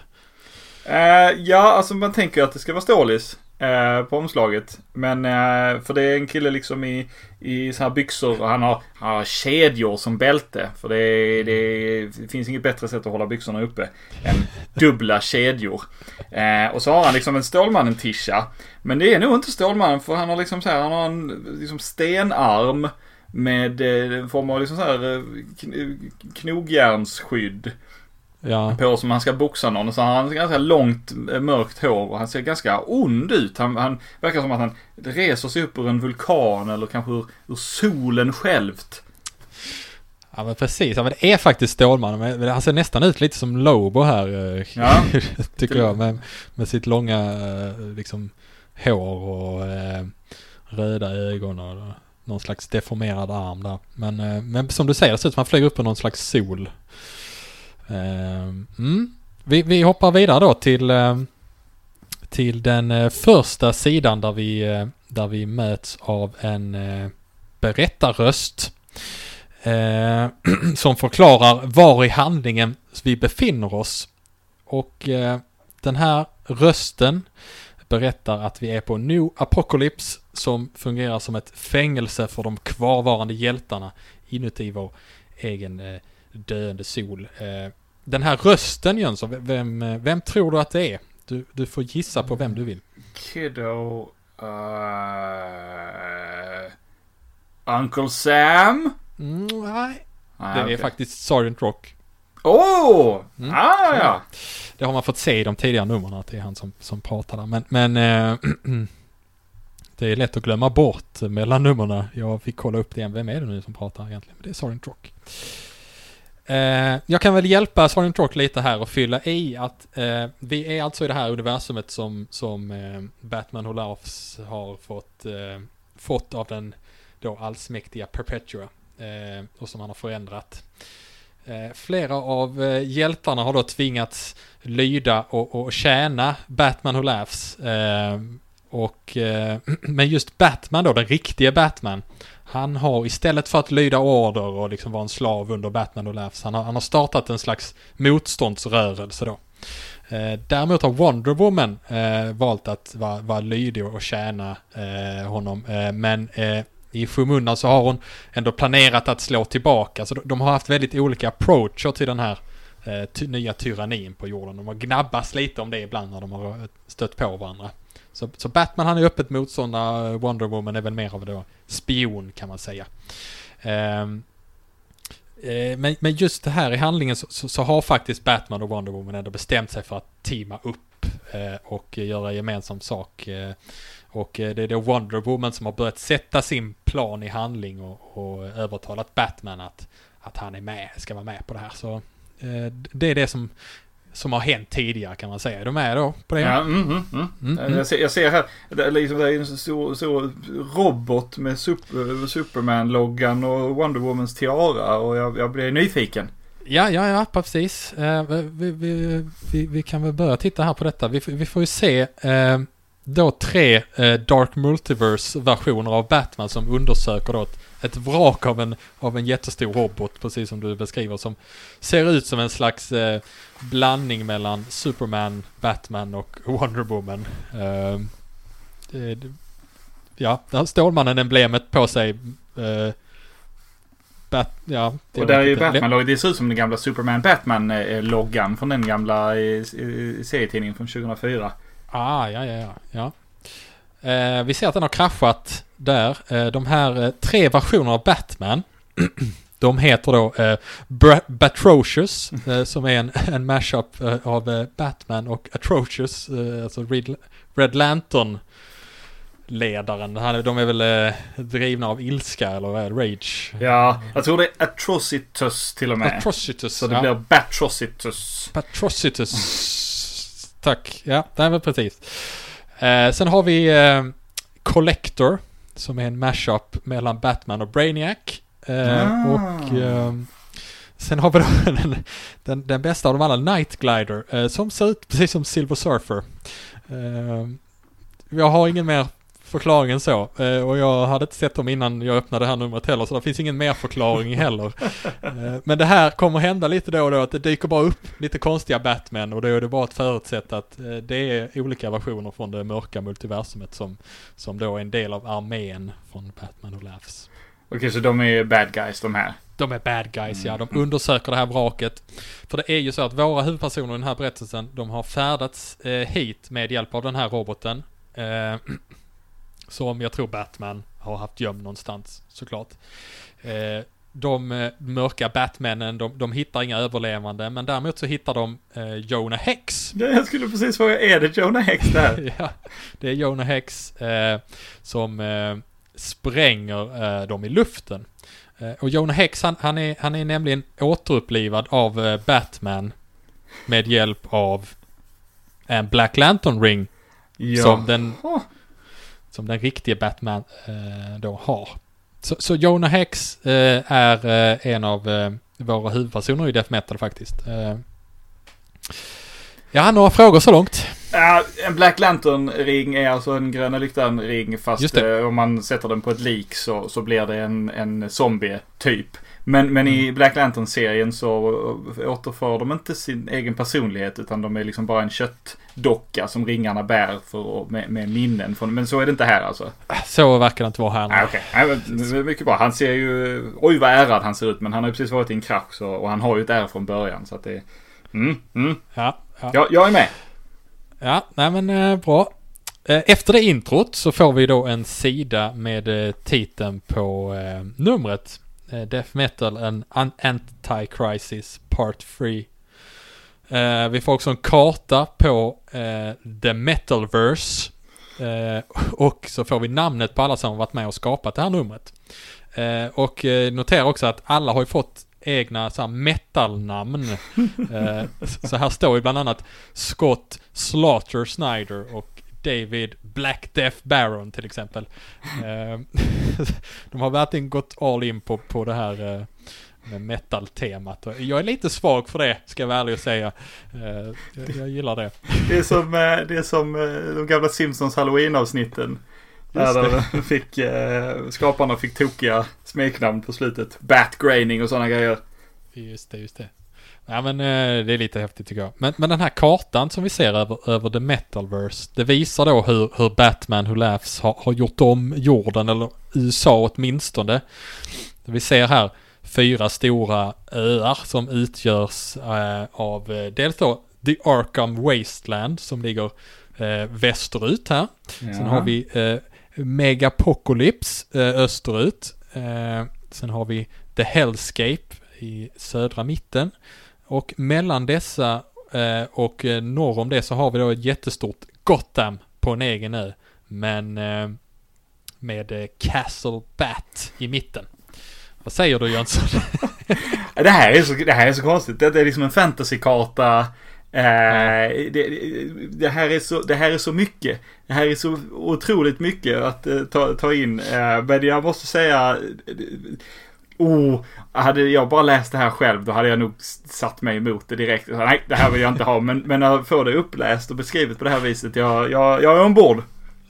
Eh, ja, alltså man tänker att det ska vara Stålis eh, på omslaget. Men eh, för det är en kille liksom i, i så här byxor och han har, han har kedjor som bälte. För det, det, det finns inget bättre sätt att hålla byxorna uppe än dubbla kedjor. Eh, och så har han liksom en Stålmannen-tisha. Men det är nog inte Stålmannen för han har liksom så här, han har en liksom stenarm. Med eh, en form av liksom så här eh, knogjärnsskydd Ja, på som han ska boxa någon. Och så har han ganska långt eh, mörkt hår och han ser ganska ond ut. Han, han verkar som att han reser sig upp ur en vulkan eller kanske ur, ur solen självt. ja men precis. Ja, men det är faktiskt Stålmannen. Men han ser nästan ut lite som Lobo här. eh, Ja. tycker jag. Med, med sitt långa eh, liksom hår och eh, röda ögon och någon slags deformerad arm där. Men, men som du säger, det ser ut som att han flyger upp på någon slags sol. Ehm, mm. vi, vi hoppar vidare då till, ehm, till den eh, första sidan där vi, eh, där vi möts av en eh, berättarröst. Eh, som förklarar var i handlingen vi befinner oss. Och eh, den här rösten berättar att vi är på New Apocalypse som fungerar som ett fängelse för de kvarvarande hjältarna inuti vår egen eh, döende sol. Den här rösten Jönsson, vem, eh, vem tror du att det är? Du, du får gissa på vem du vill. Kiddo... Uh, Uncle Sam? Mm, nej, Nej, det är okej. faktiskt Sergeant Rock. Åh! Mm. Ah, ja. Det har man fått se i de tidigare numren att det är han som, som pratar där. Men, men eh, det är lätt att glömma bort mellan numren. Jag fick kolla upp det igen. Vem är det nu som pratar egentligen? Men det är Sergeant Rock. Eh, jag kan väl hjälpa Sergeant Rock lite här och fylla i att eh, vi är alltså i det här universumet som, som eh, Batman Who Laughs har fått, eh, fått av den då allsmäktiga Perpetua eh, och som han har förändrat. Eh, flera av eh, hjältarna har då tvingats lyda och, och tjäna Batman Who Laughs. Eh, och, eh, men just Batman då, den riktiga Batman, han har istället för att lyda order och liksom vara en slav under Batman och Laughs, han har, han har startat en slags motståndsrörelse då. Eh, däremot har Wonder Woman eh, valt att vara, vara lydig och tjäna eh, honom. Eh, men eh, i skymundan så har hon ändå planerat att slå tillbaka. Så de, de har haft väldigt olika approacher till den här eh, ty, nya tyrannin på jorden. De har gnabbats lite om det ibland när de har eh, stött på varandra. Så, så Batman han är öppet motståndare, eh, Wonder Woman är väl mer av då spion kan man säga. Ehm, eh, men, men just det här i handlingen så, så, så har faktiskt Batman och Wonder Woman ändå bestämt sig för att teama upp eh, och göra gemensam sak. Eh, och eh, det är då Wonder Woman som har börjat sätta sin plan i handling och, och övertalat Batman att, att han är med, ska vara med på det här. Så eh, det är det som, som har hänt tidigare kan man säga. Är du med då på det? Ja, mm, mm, mm. Mm, mm. Jag, ser, jag ser här, det är, liksom, det är en stor, stor robot med super, Superman-loggan och Wonder Womans tiara och jag, jag blir nyfiken. Ja, ja, ja, precis. Eh, vi, vi, vi, vi kan väl börja titta här på detta. Vi, får- vi får ju se. Eh, då tre eh, Dark Multiverse-versioner av Batman som undersöker då ett, ett vrak av en, av en jättestor robot, precis som du beskriver, som ser ut som en slags eh, blandning mellan Superman, Batman och Wonder Woman. Eh, det, ja, där har Stålmannen-emblemet på sig. Eh, Bat, ja, och där är ju Batman-loggan. Det ser ut som den gamla Superman Batman-loggan från den gamla serietidningen från 2004. Ah, ja, ja, ja. ja. Eh, vi ser att den har kraschat där. Eh, de här eh, tre versionerna av Batman. de heter då eh, Batrocious, eh, som är en, en mashup eh, av Batman och Atrocious, alltså Red, Red Lantern ledaren. De är väl drivna av ilska eller rage. Ja, jag tror det är Atrocitus till och med. Atrocitus, Så det ja. blir Batrocitus. Batrocitus. Tack. Ja, det är väl precis. Eh, sen har vi eh, Collector. Som är en mashup mellan Batman och Brainiac. Eh, ah. Och eh, sen har vi då den, den, den, bästa av dem alla, Night Glider. Eh, som ser ut precis som Silver Surfer. jag har ingen mer förklaringen så. Eh, och jag hade inte sett dem innan jag öppnade det här numret heller, så det finns ingen mer förklaring heller. Eh, men det här kommer hända lite då och då, att det dyker bara upp lite konstiga Batman och då är det bara att förutsätta att eh, det är olika versioner från det mörka multiversumet som, som då är en del av armén från Batman och Laughs. Okej, så de är bad guys de här? De är bad guys, ja. De mm. undersöker det här vraket. För det är ju så att våra huvudpersoner i den här berättelsen, de har färdats eh, hit med hjälp av den här roboten. Eh, som jag tror Batman har haft gömd någonstans såklart. Eh, de eh, mörka Batmännen, de, de hittar inga överlevande, men däremot så hittar de eh, Jonah Hex. Jag skulle precis fråga, är det Jonah Hex där? ja, det är Jonah Hex eh, som eh, spränger eh, dem i luften. Eh, och Jonah Hex, han, han, är, han är nämligen återupplivad av Batman med hjälp av en Black Lantern Ring. Ja. Som den som den riktiga Batman eh, då har. Så, så Jonah Hex eh, är eh, en av eh, våra huvudpersoner i Death Metal faktiskt. Eh, ja, några frågor så långt? Ja, en Black Lantern-ring är alltså en gröna lyktan-ring fast eh, om man sätter den på ett lik så, så blir det en, en zombie-typ. Men, men i mm. Black Lantern-serien så återför de inte sin egen personlighet utan de är liksom bara en köttdocka som ringarna bär för, med, med minnen. Från, men så är det inte här alltså? Så verkar det inte vara här. Ah, okay. ah, mycket bra. Han ser ju... Oj vad ärad han ser ut men han har ju precis varit i en krasch så, och han har ju ett ärr från början så att det... Mm, mm. Ja, ja. Jag, jag är med. Ja, nej men eh, bra. Eh, efter det introt så får vi då en sida med eh, titeln på numret. Eh, Death Metal and Anti-Crisis Part 3. Eh, vi får också en karta på eh, The Metalverse. Eh, och så får vi namnet på alla som har varit med och skapat det här numret. Eh, och eh, notera också att alla har ju fått egna så här metal-namn. så här står ju bland annat Scott Slaughter Snyder och David Black Death Baron till exempel. Eh, de har verkligen gått all in på, på det här eh, med metal-temat. Jag är lite svag för det, ska jag vara ärlig och säga. Eh, jag, jag gillar det. Det är som, det är som de gamla Simpsons Halloween-avsnitten. Där de fick, skaparna fick tokiga smeknamn på slutet. Batgraining och sådana grejer. Just det, just det. Ja men eh, det är lite häftigt tycker jag. Men, men den här kartan som vi ser över, över The Metalverse, det visar då hur, hur Batman Who Laughs har, har gjort om jorden, eller USA åtminstone. Vi ser här fyra stora öar som utgörs eh, av eh, dels då The Arkham Wasteland som ligger eh, västerut här. Ja. Sen har vi eh, Megapocalypse eh, österut. Sen har vi The Hellscape i södra mitten. Och mellan dessa eh, och eh, norr om det så har vi då ett jättestort Gotham på en egen ö. Men eh, med eh, Castle Bat i mitten. Vad säger du Jönsson? det, här är så, det här är så konstigt. Det är liksom en fantasykarta. Eh, det, det, här är så, det här är så mycket. Det här är så otroligt mycket att eh, ta, ta in. Eh, men jag måste säga Oh, hade jag bara läst det här själv då hade jag nog satt mig emot det direkt. Nej, det här vill jag inte ha. Men, men att få det uppläst och beskrivet på det här viset, jag, jag, jag är ombord.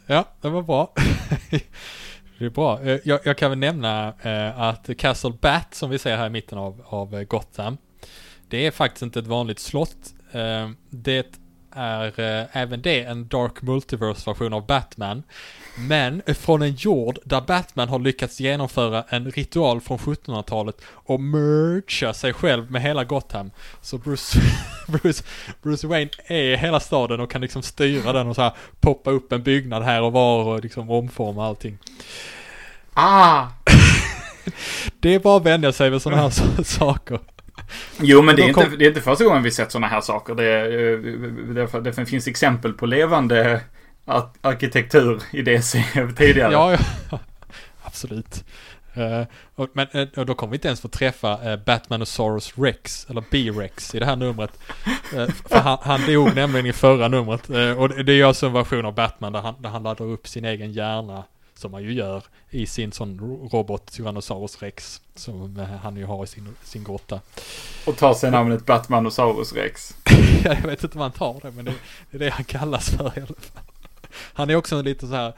Ja, det var bra. det är bra. Eh, jag, jag, kan väl nämna eh, att Castle Bat som vi ser här i mitten av, av eh, Gotham. Det är faktiskt inte ett vanligt slott. Det är även det en Dark Multiverse-version av Batman. Men från en jord där Batman har lyckats genomföra en ritual från 1700-talet och mercha sig själv med hela Gotham. Så Bruce, Bruce, Bruce Wayne är hela staden och kan liksom styra den och så här poppa upp en byggnad här och var och liksom omforma allting. Ah! det är bara att vänja sig vid sådana här saker. Jo, men det är, inte, det är inte första gången vi sett sådana här saker. Det, det, det, finns exempel på levande arkitektur i DC tidigare. Ja, ja. absolut. Uh, och, men uh, då kommer vi inte ens få träffa uh, Batman och Soros Rex, eller B-Rex i det här numret. för han, han dog nämligen i förra numret. och det är alltså en version av Batman där han, där han laddar upp sin egen hjärna som man ju gör i sin sån robot Tyrannosaurus Rex. Som eh, han ju har i sin, sin grotta. Och tar sig namnet Batmanosaurus Rex. ja, jag vet inte om han tar det men det, det, är det han kallas för i alla fall. Han är också lite så här,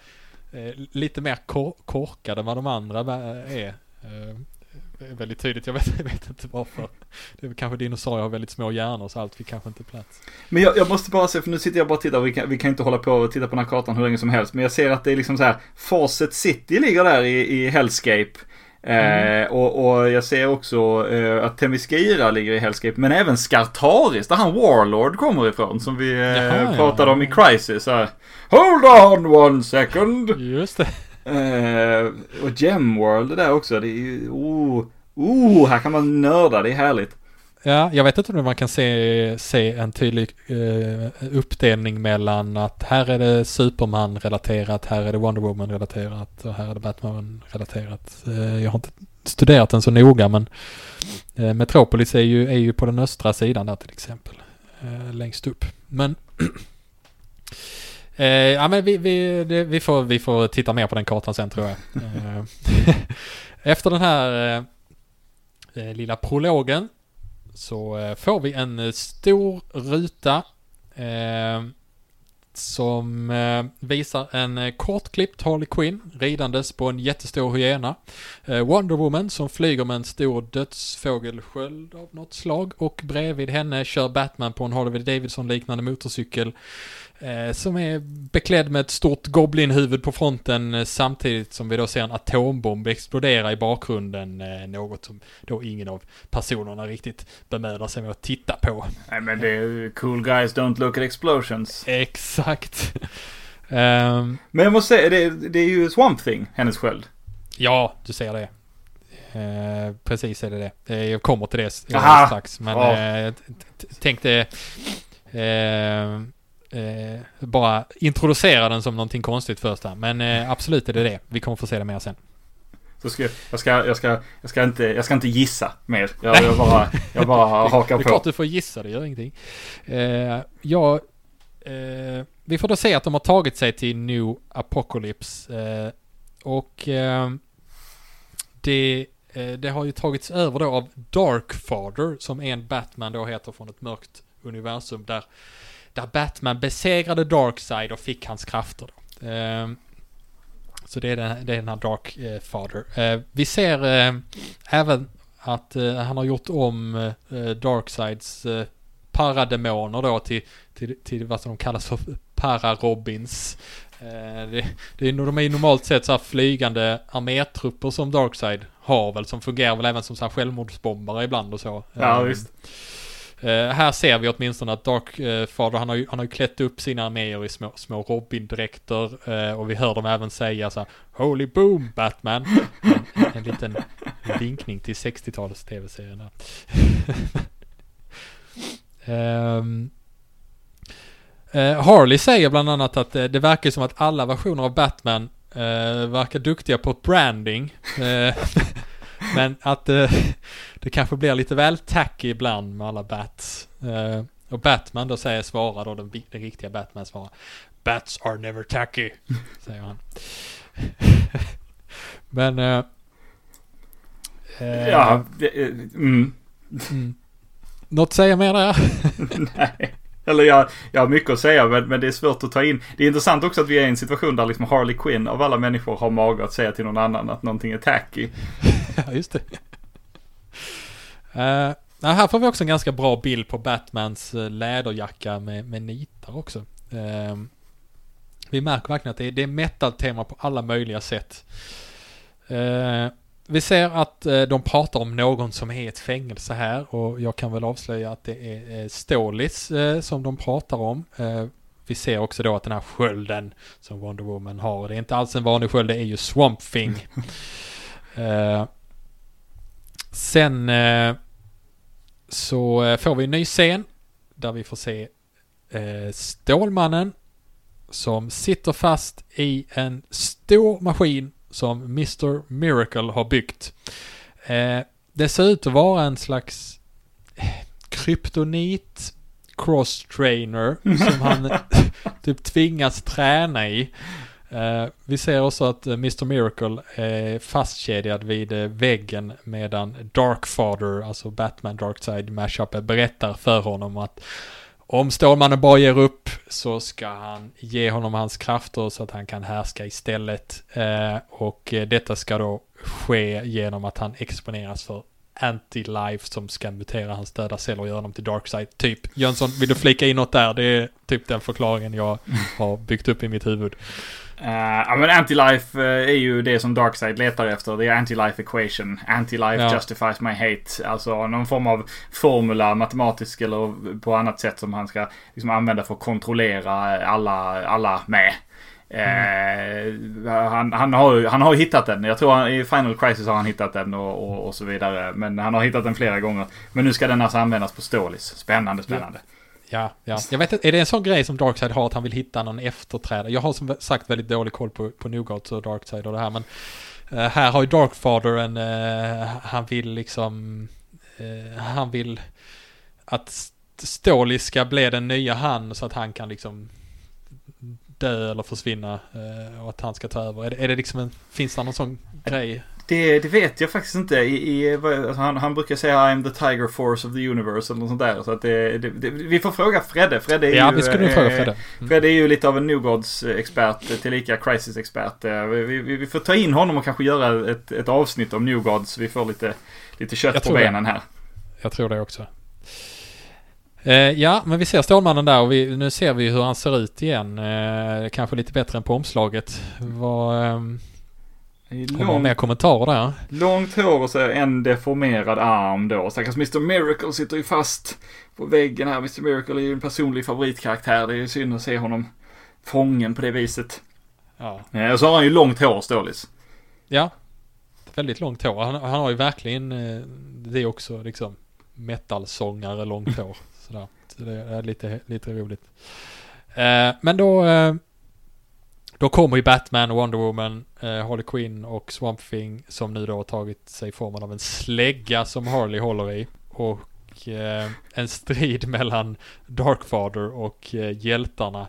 eh, lite mer kor korkad än vad de andra är. Eh, väldigt tydligt. Jag vet, jag vet inte varför. Det är kanske dinosaurier har väldigt små hjärnor så allt fick kanske inte plats. Men jag, jag, måste bara se, för nu sitter jag bara och tittar. Vi kan, vi kan inte hålla på och titta på den här kartan hur länge som helst. Men jag ser att det är liksom så här. Fawcett City ligger där i, i Hellscape. Mm. Eh, och, och, jag ser också eh, att Themyscira ligger i Hellscape. Men även Skartaris, där han Warlord kommer ifrån. Som vi eh, Jaha, pratade ja. om i Crisis. Här. Hold on one second! Just det. Uh, och Gemworld det där också. Det är ju, oh, oh, här kan man nörda, det är härligt. Ja, jag vet inte om man kan se, se en tydlig uh, uppdelning mellan att här är det Superman-relaterat, här är det Wonder Woman-relaterat och här är det Batman-relaterat. Uh, jag har inte studerat den så noga men uh, Metropolis är ju, är ju på den östra sidan där till exempel. längst upp. Men Eh, ja men vi, vi, det, vi, får, vi får titta mer på den kartan sen tror jag. Eh, efter den här eh, eh, lilla prologen så eh, får vi en stor ruta eh, som eh, visar en eh, kortklippt Harley Quinn ridandes på en jättestor hyena. Eh, Wonder Woman som flyger med en stor dödsfågelsköld av något slag och bredvid henne kör Batman på en Harley Davidson liknande motorcykel Eh, som är beklädd med ett stort goblinhuvud på fronten eh, samtidigt som vi då ser en atombomb explodera i bakgrunden. Eh, något som då ingen av personerna riktigt bemödar sig med att titta på. Nej men det är cool guys don't look at explosions. Exakt. um, men jag måste säga, det, det är ju Swamp Thing, hennes sköld. Ja, du ser det. Uh, precis är det det. Jag kommer till det strax. Men oh. uh, tänkte... Uh, eh, bara introducera den som någonting konstigt först här. Men eh, absolut är det det. Vi kommer få se det mer sen. Så ska, jag, ska, jag, ska, jag, ska inte, jag ska inte gissa mer. Jag, jag bara, jag bara hakar på. Det är klart du får gissa, det gör ingenting. Eh, ja, eh, vi får då se att de har tagit sig till New Apocalypse. Eh, och eh, det, eh, det har ju tagits över då av Darkfather som en Batman då heter från ett mörkt universum där där Batman besegrade Darkseid och fick hans krafter. Då. Eh, så det är den, det är den här Dark eh, Father. Eh, vi ser eh, även att eh, han har gjort om eh, Darkseids eh, parademoner då till, till, till vad som de kallas för para-robins. Det, det är, de är normalt sett så här flygande armétrupper som Darkseid har väl som fungerar väl även som så här självmordsbombare ibland och så. Ja, visst. Uh, här ser vi åtminstone att Darkfather, eh, uh, han har ju, han har ju klätt upp sina arméer i små, små Robin-dräkter uh, och vi hör dem även säga så här, Holy boom Batman! en, en liten vinkning till 60-talets tv-serien där. um, Harley säger bland annat att det verkar som att alla versioner av Batman verkar duktiga på branding. Men att uh, det kanske blir lite väl tacky ibland med alla bats. Uh, och Batman då säger, svarar då, den, den riktiga Batman svarar Bats are never tacky, säger han. Men uh, Eh, Ja, det, eh, mm. mm. Något säga mer där? Nej. Eller jag, jag har mycket att säga men, men det är svårt att ta in. Det är intressant också att vi är i en situation där liksom Harley Quinn av alla människor har mage att säga till någon annan att någonting är tacky. ja, just det. Uh, här får vi också en ganska bra bild på Batmans eh, läderjacka med, med nitar också. Uh, vi märker verkligen att det är, det är metal-tema på alla möjliga sätt. Uh, vi ser att uh, de pratar om någon som är i ett fängelse här och jag kan väl avslöja att det är uh, Stålis uh, som de pratar om. vi ser också då att den här skölden som Wonder Woman har, det är inte alls en vanlig sköld, det är ju Swamp Thing. sen så får vi en ny scen där vi får se Stålmannen som sitter fast i en stor maskin som Mr. Miracle har byggt. Eh, det ser ut att vara en slags eh, kryptonit cross-trainer som han typ tvingas träna i. Uh, vi ser också att Mr. Miracle är fastkedjad vid väggen medan Darkfather, alltså Batman Darkside Mashup, berättar för honom att om Stålmannen bara ger upp så ska han ge honom hans krafter så att han kan härska istället. Eh, och detta ska då ske genom att han exponeras för anti-life som ska mutera hans döda celler och göra honom till darkside. Typ. Jönsson, vill du flika in något där? Det är typ den förklaringen jag har byggt upp i mitt huvud. Uh, ja men anti-life uh, är ju det som Darkseid letar efter. Det är anti-life equation. Anti-life ja. justifies my hate. Alltså någon form av formula, matematisk eller på annat sätt som han ska liksom, använda för att kontrollera alla, alla med. Mm. Uh, han, han, har, han har hittat den. Jag tror han, i Final Crisis har han hittat den och, och, och, så vidare. Men han har hittat den flera gånger. Men nu ska den alltså användas på Stålis. Spännande, spännande. Ja. Ja, ja. Jag vet inte, är det en sån grej som Darkseid har att han vill hitta någon efterträdare? Jag har som sagt väldigt dålig koll på, på Newgats och Darkseid och det här men uh, här har ju Darkfather en, uh, han vill liksom, uh, han vill att Ståli ska bli den nya han så att han kan liksom dö eller försvinna och att han ska ta över. Är det, är det liksom en, finns det någon sån grej? Det, det, vet jag faktiskt inte. I, i, alltså han, han, brukar säga I'm the tiger force of the universe eller något sånt där. Så att det, det, vi får fråga Fredde. Fredde är ja, ju, vi skulle eh, fråga Fredde. Mm. Fredde är ju lite av en Newgods-expert, tillika Crisis-expert. Eh, vi, vi, vi, får ta in honom och kanske göra ett, ett avsnitt om Newgods. Vi får lite, lite kött på benen här. Jag tror det också. Eh, ja, men vi ser Stålmannen där och vi, nu ser vi hur han ser ut igen. Eh, kanske lite bättre än på omslaget. Vad... Lång, har mer kommentarer där. Långt hår och så en deformerad arm då. Stackars Mr Miracle sitter ju fast på väggen här. Mr Miracle är ju en personlig favoritkaraktär. Det är ju synd att se honom fången på det viset. Ja. Eh, och så har han ju långt hår, Stålis. Ja. Väldigt långt hår. Han, han har ju verkligen, eh, det är också liksom metalsångare långt hår. Sådär. Så det är lite, lite roligt. Eh, men då då kommer ju Batman, Wonder Woman, eh, Harley Quinn och Swamp Thing som nu då har tagit sig formen av en slägga som Harley håller i. Och eh, en strid mellan Darkfather och eh, hjältarna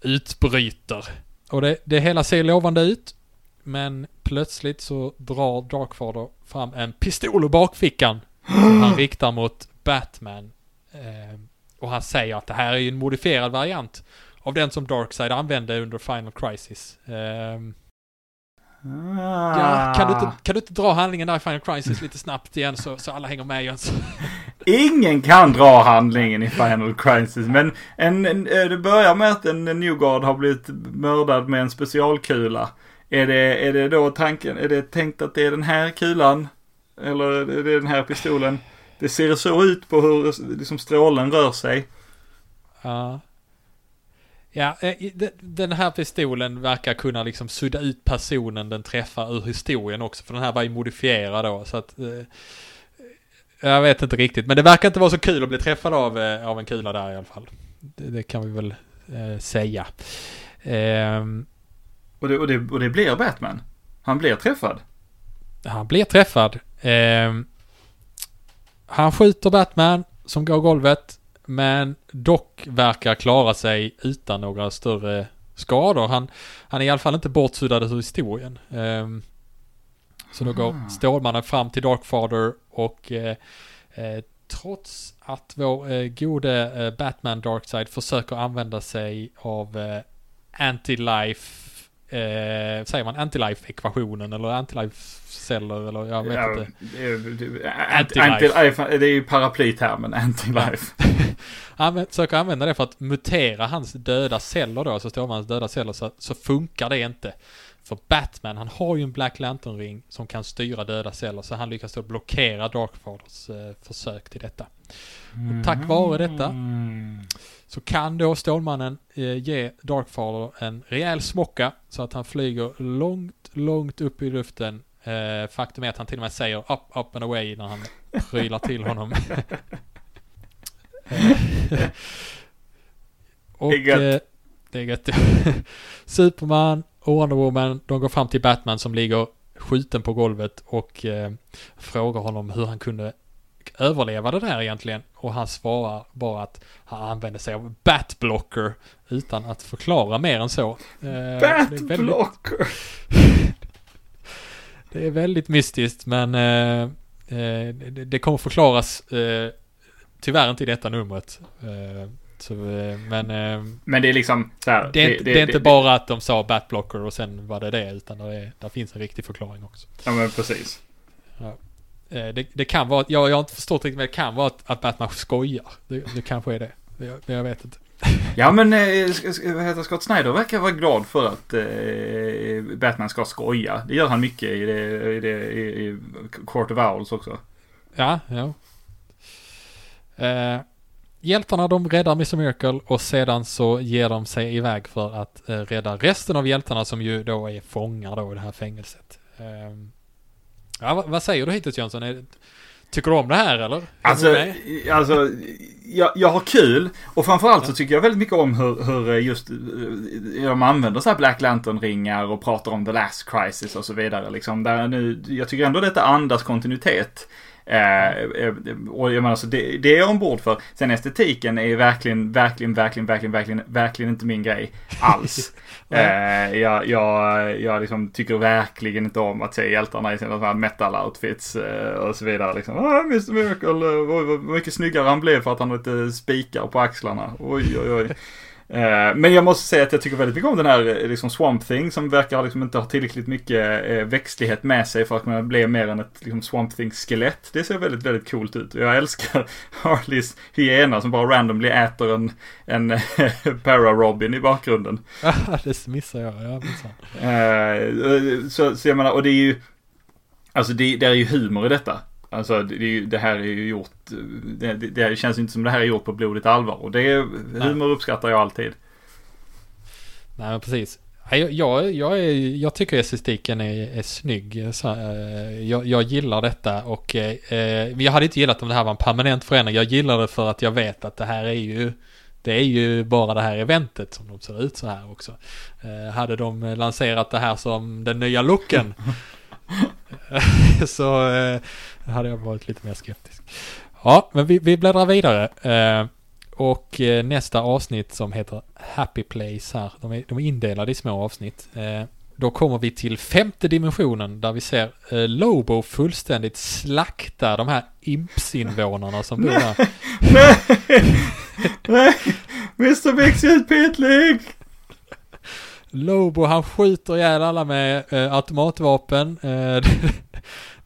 utbryter. Och det, det hela ser lovande ut. Men plötsligt så drar Darkfather fram en pistol ur bakfickan. Som han riktar mot Batman. Eh, och han säger att det här är ju en modifierad variant av den som Darkseid använde under Final Crisis. Um, ah. Ja, kan du, inte, kan du inte dra handlingen där i Final Crisis lite snabbt igen så, så alla hänger med Jöns? Ingen kan dra handlingen i Final Crisis, men en, en, eh, det börjar med att en Newgard har blivit mördad med en specialkula. Är det, är det då tanken, är det tänkt att det är den här kulan? Eller är det den här pistolen? Det ser så ut på hur liksom strålen rör sig. Ja. Ja, eh, den här pistolen verkar kunna liksom sudda ut personen den träffar ur historien också. För den här var ju modifierad då, så att... Eh, jag vet inte riktigt, men det verkar inte vara så kul att bli träffad av, eh, av en kula där i alla fall. Det, det kan vi väl eh, säga. Eh, och, det, och, det, och det blir Batman? Han blir träffad? Han blir träffad. Eh, han skjuter Batman som går golvet. Men dock verkar klara sig utan några större skador. Han, han är i alla fall inte bortsuddad ur historien. Um, Så då går Ah. Stålmannen fram till Darkfather och eh, eh, trots att vår eh, gode eh, Batman Darkseid försöker använda sig av eh, anti-life, eh, säger man anti-life-ekvationen eller anti-life-celler eller jag vet Ja, inte. Anti-life. anti- Det är ju paraplytermen, anti-life. Han försöker använda det för att mutera hans döda celler då, så Stålmannens döda celler, så, så funkar det inte. För Batman, han har ju en Black Lantern-ring som kan styra döda celler, så han lyckas då blockera Darkfathers eh, försök till detta. Och tack vare detta Mm. Så kan då Stålmannen eh, ge Darkfather en rejäl smocka så att han flyger långt, långt upp i luften. Eh, faktum är att han till och med säger up, up and away när han prylar till honom. Och Det är gött. eh, det är gött. Superman och Wonder Woman, de går fram till Batman som ligger skjuten på golvet och eh, frågar honom hur han kunde överleva det där egentligen. Och han svarar bara att han använder sig av Batblocker utan att förklara mer än så. Eh, det, Batblocker! det är väldigt mystiskt men eh, eh, det, det kommer förklaras tyvärr inte i detta numret. Så, men Men det är liksom så här, det, är inte- det är inte bara att de sa Batblocker och sen var det det utan det, är, finns en riktig förklaring också. Ja men precis. Eh, Det, det kan vara, jag, jag har inte förstått riktigt men det kan vara att, att Batman skojar. Det, det kanske är det. Jag, jag vet inte. Ja men eh, vad heter Scott Snyder verkar vara glad för att eh, Batman ska skoja. Det gör han mycket i det, i, det, i, Court of Owls också. Ja, ja. Eh, hjältarna de räddar Mr. Miracle och sedan så ger de sig iväg för att eh, rädda resten av hjältarna som ju då är fångar då i det här fängelset. Eh, ja, vad, vad säger du hittills Jönsson? Är, tycker du om det här eller? Alltså, alltså jag, jag har kul. Och framförallt så tycker jag väldigt mycket om hur, hur just eh, de använder så här Black Lantern-ringar och pratar om The Last Crisis och så vidare. Liksom, där nu, jag tycker ändå detta andas kontinuitet. Eh, eh, och jag menar, så det, det är jag ombord för. Sen estetiken är verkligen, verkligen, verkligen, verkligen, verkligen, verkligen inte min grej alls. eh, jag jag, jag liksom tycker verkligen inte om att se hjältarna i sina metal-outfits eh, och så vidare. Liksom. Ah, Mr Miracle, oj, vad mycket snyggare han blev för att han har lite spikar på axlarna. Oj, oj, oj. Eh, Men jag måste säga att jag tycker väldigt mycket om den här eh, liksom Swamp Thing som verkar liksom inte ha tillräckligt mycket eh, växtlighet med sig för att kunna bli mer än ett liksom Swamp Thing-skelett. Det ser väldigt, väldigt coolt ut. Jag älskar Harleys hyena som bara randomly äter en, en para-Robin i bakgrunden. Det missar jag. Ja, missar. Så, så jag menar, och det är ju, alltså det, det är ju humor i detta. Alltså det, ju, det här är ju gjort, det, det, känns inte som det här är gjort på blodigt allvar. Och det är, humor uppskattar jag alltid. Nej, precis. Jag, jag, jag, är, jag tycker estetiken är, är snygg. Så, eh, jag, jag gillar detta och eh, jag hade inte gillat om det här var en permanent förändring. Jag gillar det för att jag vet att det här är ju det är ju bara det här eventet som de ser ut så här också. Eh, hade de lanserat det här som den nya looken så eh, hade jag varit lite mer skeptisk. Ja, men vi, vi bläddrar vidare. Eh, och eh, nästa avsnitt som heter Happy Place här, de är, de är indelade i små avsnitt. Eh, då kommer vi till femte dimensionen där vi ser eh, Lobo fullständigt slakta de här impsinvånarna som bor där. Nej! Nej! Mr Big ut Pitlig! Lobo han skjuter ihjäl alla med eh, automatvapen. Eh,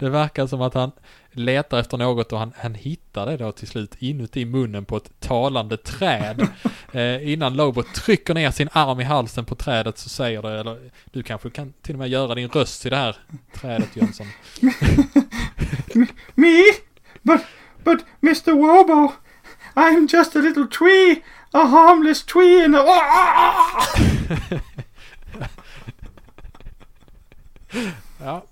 det, verkar som att han letar efter något och han, han hittar det då till slut inuti munnen på ett talande träd. Eh, innan Lobo trycker ner sin arm i halsen på trädet så säger det, eller du kanske kan till och med göra din röst till det här trädet Jönsson. Me? But, but Mr Wobo, I'm just a little tree, a harmless tree in a... Ja.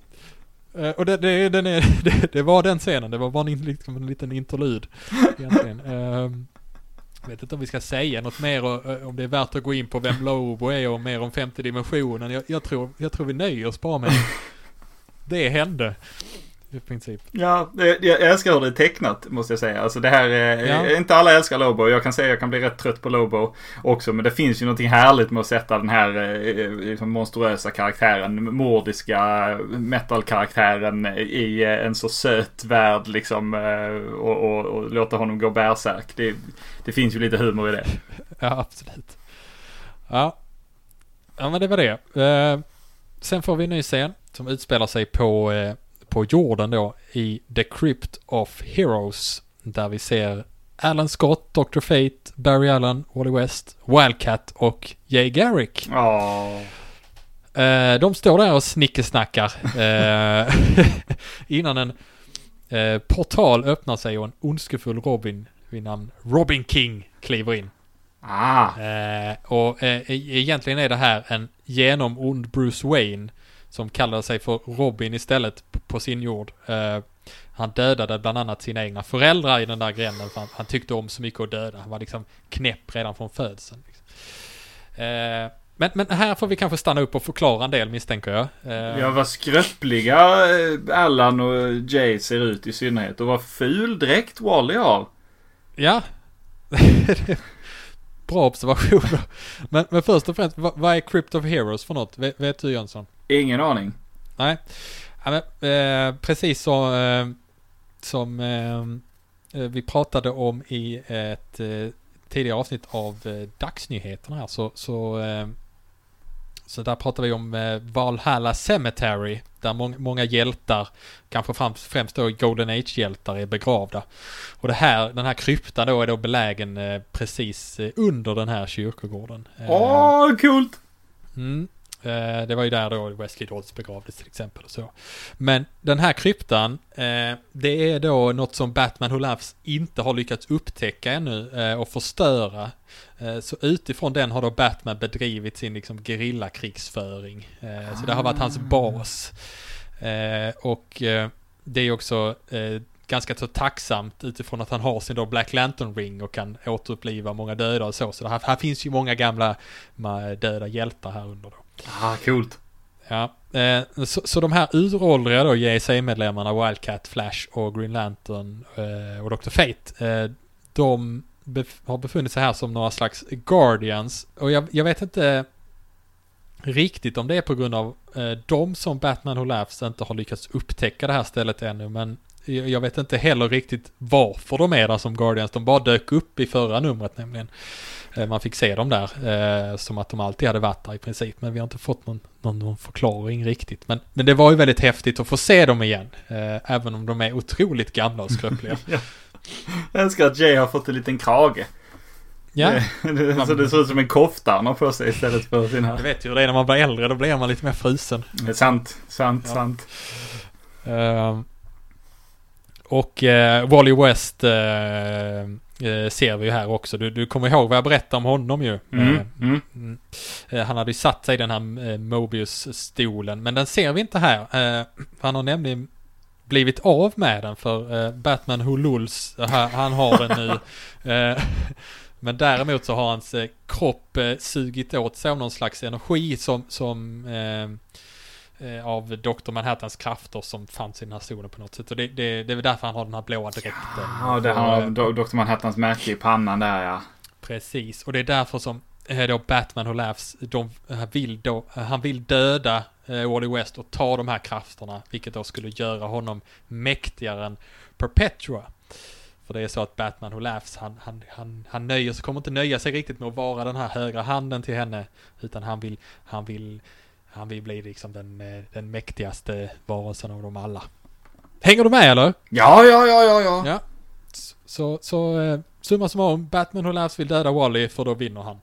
Eh, och det, det, den är, det, det var den scenen, det var bara en, liksom en liten interlud egentligen. Um, vet inte om vi ska säga något mer och, eh, om det är värt att gå in på vem Lobo är och mer om femte dimensionen. Jag, jag, tror, jag tror vi nöjer oss bara med det hände. I princip. Ja, jag älskar hur det är tecknat måste jag säga. Alltså det här är, Ja. inte alla älskar Lobo. Jag kan säga jag kan bli rätt trött på Lobo också. Men det finns ju någonting härligt med att sätta den här liksom monstruösa karaktären, mordiska metal-karaktären i eh, en så söt värld liksom. eh, Och, och, och låta honom gå bärsärk. Det, det finns ju lite humor i det. Ja, absolut. Ja. Ja, men det var det. Sen får vi en ny scen som utspelar sig på, på jorden då i The Crypt of Heroes. Där vi ser Alan Scott, Dr. Fate, Barry Allen, Wally West, Wildcat och Jay Garrick. Eh, de står där och snickesnackar eh, innan en eh, portal öppnar sig och en ondskefull Robin vid namn Robin King kliver in. Ah. Och e- egentligen är det här en genomond Bruce Wayne som kallar sig för Robin istället på sin jord. Eh, han dödade bland annat sina egna föräldrar i den där gränden för han, han tyckte om så mycket att döda. Han var liksom knäpp redan från födseln. Liksom. Eh, men, men här får vi kanske stanna upp och förklara en del misstänker jag. Eh, Ja, vad skröpliga Allan och Jay ser ut i synnerhet. Och vad ful dräkt Wally har. Ja. Bra observationer. Men, men först och främst, vad, vad är Crypt of Heroes för något? Vet, vet du Jönsson? Ingen aning. Nej. Ja, men, eh, precis så, eh, som eh, eh, vi pratade om i ett eh, tidigare avsnitt av eh, dagsnyheterna här så, så, så där pratar vi om Valhalla Cemetery där mång, många hjältar, kanske fram, främst då Golden Age-hjältar är begravda. Och det här, den här kryptan då är då belägen precis under den här kyrkogården. Åh, coolt! Mm. Eh, det var ju där då Wesley Dodds begravdes till exempel och så. Men den här kryptan, eh, det är då något som Batman Who Laughs inte har lyckats upptäcka ännu eh, och förstöra. Eh, så utifrån den har då Batman bedrivit sin liksom gerillakrigsföring. Eh, så det har varit hans bas. Eh, och det är också ganska så tacksamt utifrån att han har sin då Black Lantern ring och kan återuppliva många döda och så. Så här, här finns ju många gamla döda hjältar här under då. Ah, coolt. Ja, eh, så, så de här uråldriga då JSA-medlemmarna Wildcat, Flash och Green Lantern eh, och Dr. Fate. Eh, de bef- har befunnit sig här som några slags Guardians. Och jag, jag vet inte riktigt om det är på grund av eh, de som Batman Who Laughs inte har lyckats upptäcka det här stället ännu. Men jag vet inte heller riktigt varför de är där som Guardians. De bara dök upp i förra numret nämligen. Eh, Man fick se dem där, eh, som att de alltid hade varit där i princip. Men vi har inte fått någon, någon, någon förklaring riktigt. Men, men det var ju väldigt häftigt att få se dem igen. Eh, även om de är otroligt gamla och skröpliga. Jag älskar att Jay har fått en liten krage. ja, Det- så det ser ut som en kofta han har på sig istället för sina... du vet ju hur det är när man blir äldre. Då blir man lite mer frusen. Det är sant, sant, Ja. sant. Eh, och eh, Wally West eh, eh, ser vi ju här också. Du, du kommer ihåg vad jag berättade om honom ju. Mm, Eh, mm. Mm. Eh, Han hade ju satt sig i den här Mobius-stolen, men den ser vi inte här. Han har nämligen blivit av med den för Batman Who Lulz, han, har den nu. Men däremot så har hans kropp eh, sugit åt sig av någon slags energi som, som eh, eh, av Dr. Manhattans krafter som fanns i den här stolen på något sätt. Och det, det, det är väl därför han har den här blåa dräkten. Ja, det har eh, Dr. Manhattans märke i pannan där ja. Precis, och det är därför som eh, då Batman och Laughs, de han vill då, han vill döda Wally West och ta de här krafterna, vilket då skulle göra honom mäktigare än Perpetua. För det är så att Batman och Laughs, han, han, han, han nöjer sig, kommer inte nöja sig riktigt med att vara den här högra handen till henne, utan han vill, han vill, han vill bli liksom den, eh, den mäktigaste varelsen av dem alla. Hänger du med eller? Ja, ja, ja, ja, ja. Ja. Så, så eh, summa summarum, Batman och Laughs vill döda Wally för då vinner han.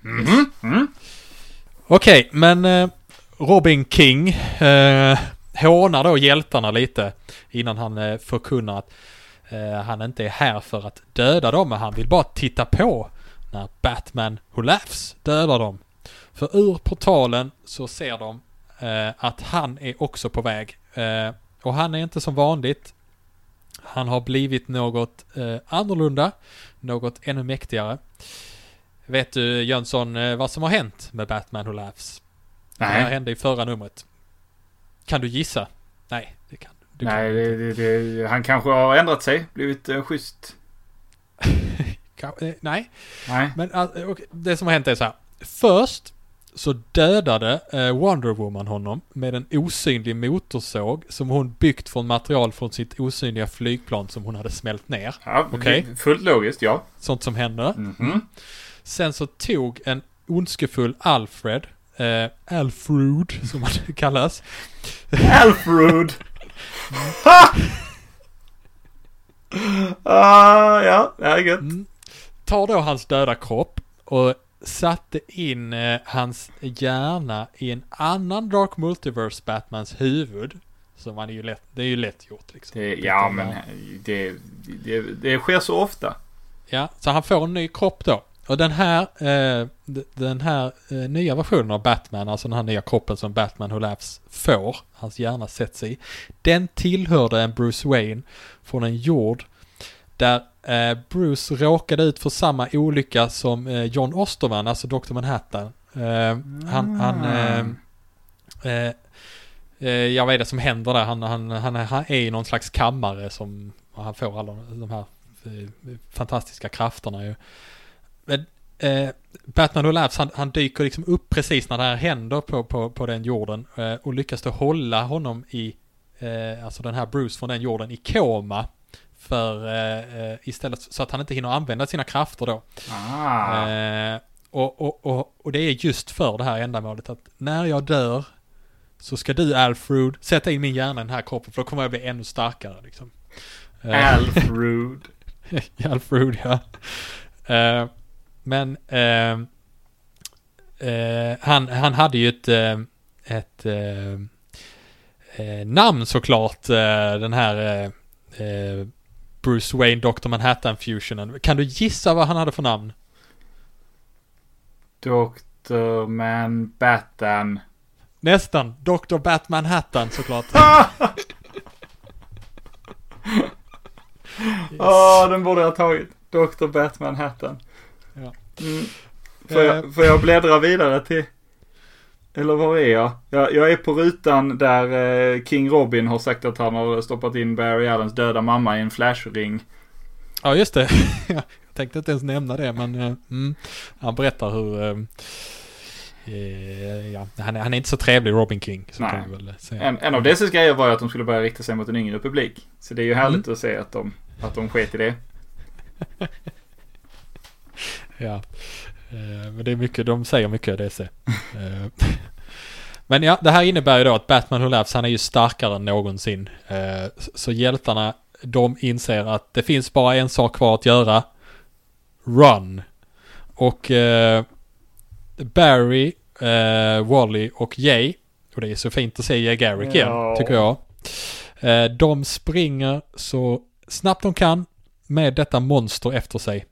Mhm, mm. Okej, men eh, Robin King eh, hånar då hjältarna lite innan han eh, förkunnar att eh, han inte är här för att döda dem, men han vill bara titta på när Batman Who Laughs dödar dem. För ur portalen så ser de eh, att han är också på väg. Eh, och han är inte som vanligt. Han har blivit något eh, annorlunda, något ännu mäktigare. Vet du Jönsson eh, vad som har hänt med Batman Who Laughs? Det här Nej. hände i förra numret. Kan du gissa? Nej, det kan du. Nej, kan det, det, det, han kanske har ändrat sig. Blivit uh, schysst. Eh, nej, Nej. men okay, det som har hänt är så här. Först så dödade eh, Wonder Woman honom med en osynlig motorsåg som hon byggt från material från sitt osynliga flygplan som hon hade smält ner. Ja, det- Fullt logiskt, ja. Sånt som händer. Mhm. Sen så tog en ondskefull Alfred, eh, Alfred som han kallas, Alfred! Ah, ja, det är gött. mm, tar då hans döda kropp och satte in eh, hans hjärna i en annan Dark Multiverse Batmans huvud. Så man är ju lätt, det är ju lätt gjort liksom. Det, ja, men det, det, det sker så ofta. Ja, så han får en ny kropp då. Och den här, eh, den här eh, nya versionen av Batman, alltså den här nya kroppen som Batman Who Laughs får, hans hjärna sätts i, den tillhörde en Bruce Wayne från en jord där Bruce råkade ut för samma olycka som eh, John Osterman, alltså Dr. Manhattan. Eh, han, han eh, eh, eh, ja, vad är det som händer där? Han, han, han, är- han är i någon slags kammare som han får alla de här eh, fantastiska krafterna ju. Men eh, Batman Who Laughs, han, han dyker liksom upp precis när det här händer på, på, på den jorden eh, och lyckas då hålla honom i, eh, alltså den här Bruce från den jorden i koma. För eh, eh, istället så att han inte hinner använda sina krafter då. Ah. Eh, och, och, och, och det är just för det här ändamålet att när jag dör så ska du Alfred sätta in min hjärna i den här kroppen för då kommer jag bli ännu starkare liksom. Eh, Alfred. Alfred ja. Eh, men eh, eh, han, han hade ju ett, ett namn såklart, den här Bruce Wayne Dr. Manhattan fusionen. Kan du gissa vad han hade för namn? Dr. Manbattan. Nästan. Dr. Batman Hattan såklart. Åh, den borde jag ha tagit. Dr. Batman Hattan. Ja. Mm. Får, jag, får jag bläddra vidare till... Eller var är jag? jag? Jag är på rutan där eh, King Robin har sagt att han har stoppat in Barry Allens döda mamma i en flashring. Ja, just det. jag tänkte inte ens nämna det, men eh, mm, han berättar hur... eh, eh, ja, han, är, han är inte så trevlig, Robin King. En, en av dessas grejer var ju att de skulle börja rikta sig mot en yngre publik. Så det är ju härligt att se att de, att de sket i det. Ja. Eh, men det är mycket, de säger mycket DC. Eh, men ja, det här innebär ju då att Batman Who Laughs, han är ju starkare än någonsin. Eh, så- hjältarna, de inser att det finns bara en sak kvar att göra. Run. Och Barry, Wally och Jay, och det är så fint att se Jay Garrick igen, Ja. tycker jag. De springer så snabbt de kan med detta monster efter sig.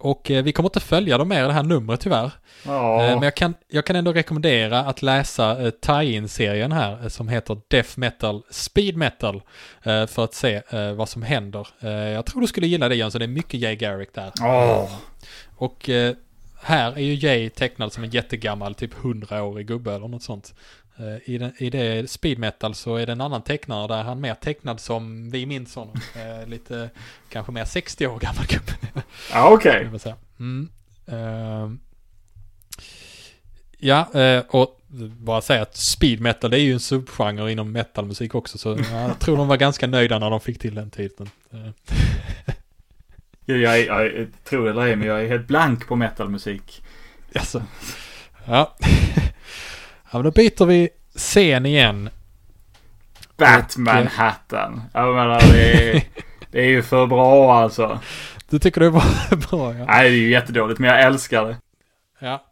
Och eh, vi kommer inte följa dem mer i det här numret tyvärr. Ja. Eh, men jag kan, jag kan ändå rekommendera att läsa eh, tie-in-serien här eh, som heter Death Metal Speed Metal. Eh, för att se eh, vad som händer. Jag tror du skulle gilla det Jönsson, det är mycket Jay Garrick där. Åh. Och här är ju Jay tecknad som en jättegammal, typ 100-årig gubbe eller något sånt. Eh, I, den, I det speed metal så är det en annan tecknare där han mer tecknad som vi minns honom. Eh, lite, kanske mer 60 år gammal gubbe. Ja, okej. Mm. Ehm. ja, eh, och bara säga att speed metal det är ju en subgenre inom metalmusik också. Så jag tror de var ganska nöjda när de fick till den titeln. Eh, Jag, jag, jag, jag tror det eller ej, men jag är helt blank på metalmusik. Alltså. Ja. Ja, men då byter vi scen igen. Batman-hatten. Jag menar, det är, det är ju för bra alltså. Du tycker det var bra ja. Nej, det är ju jättedåligt, men jag älskar det. Ja,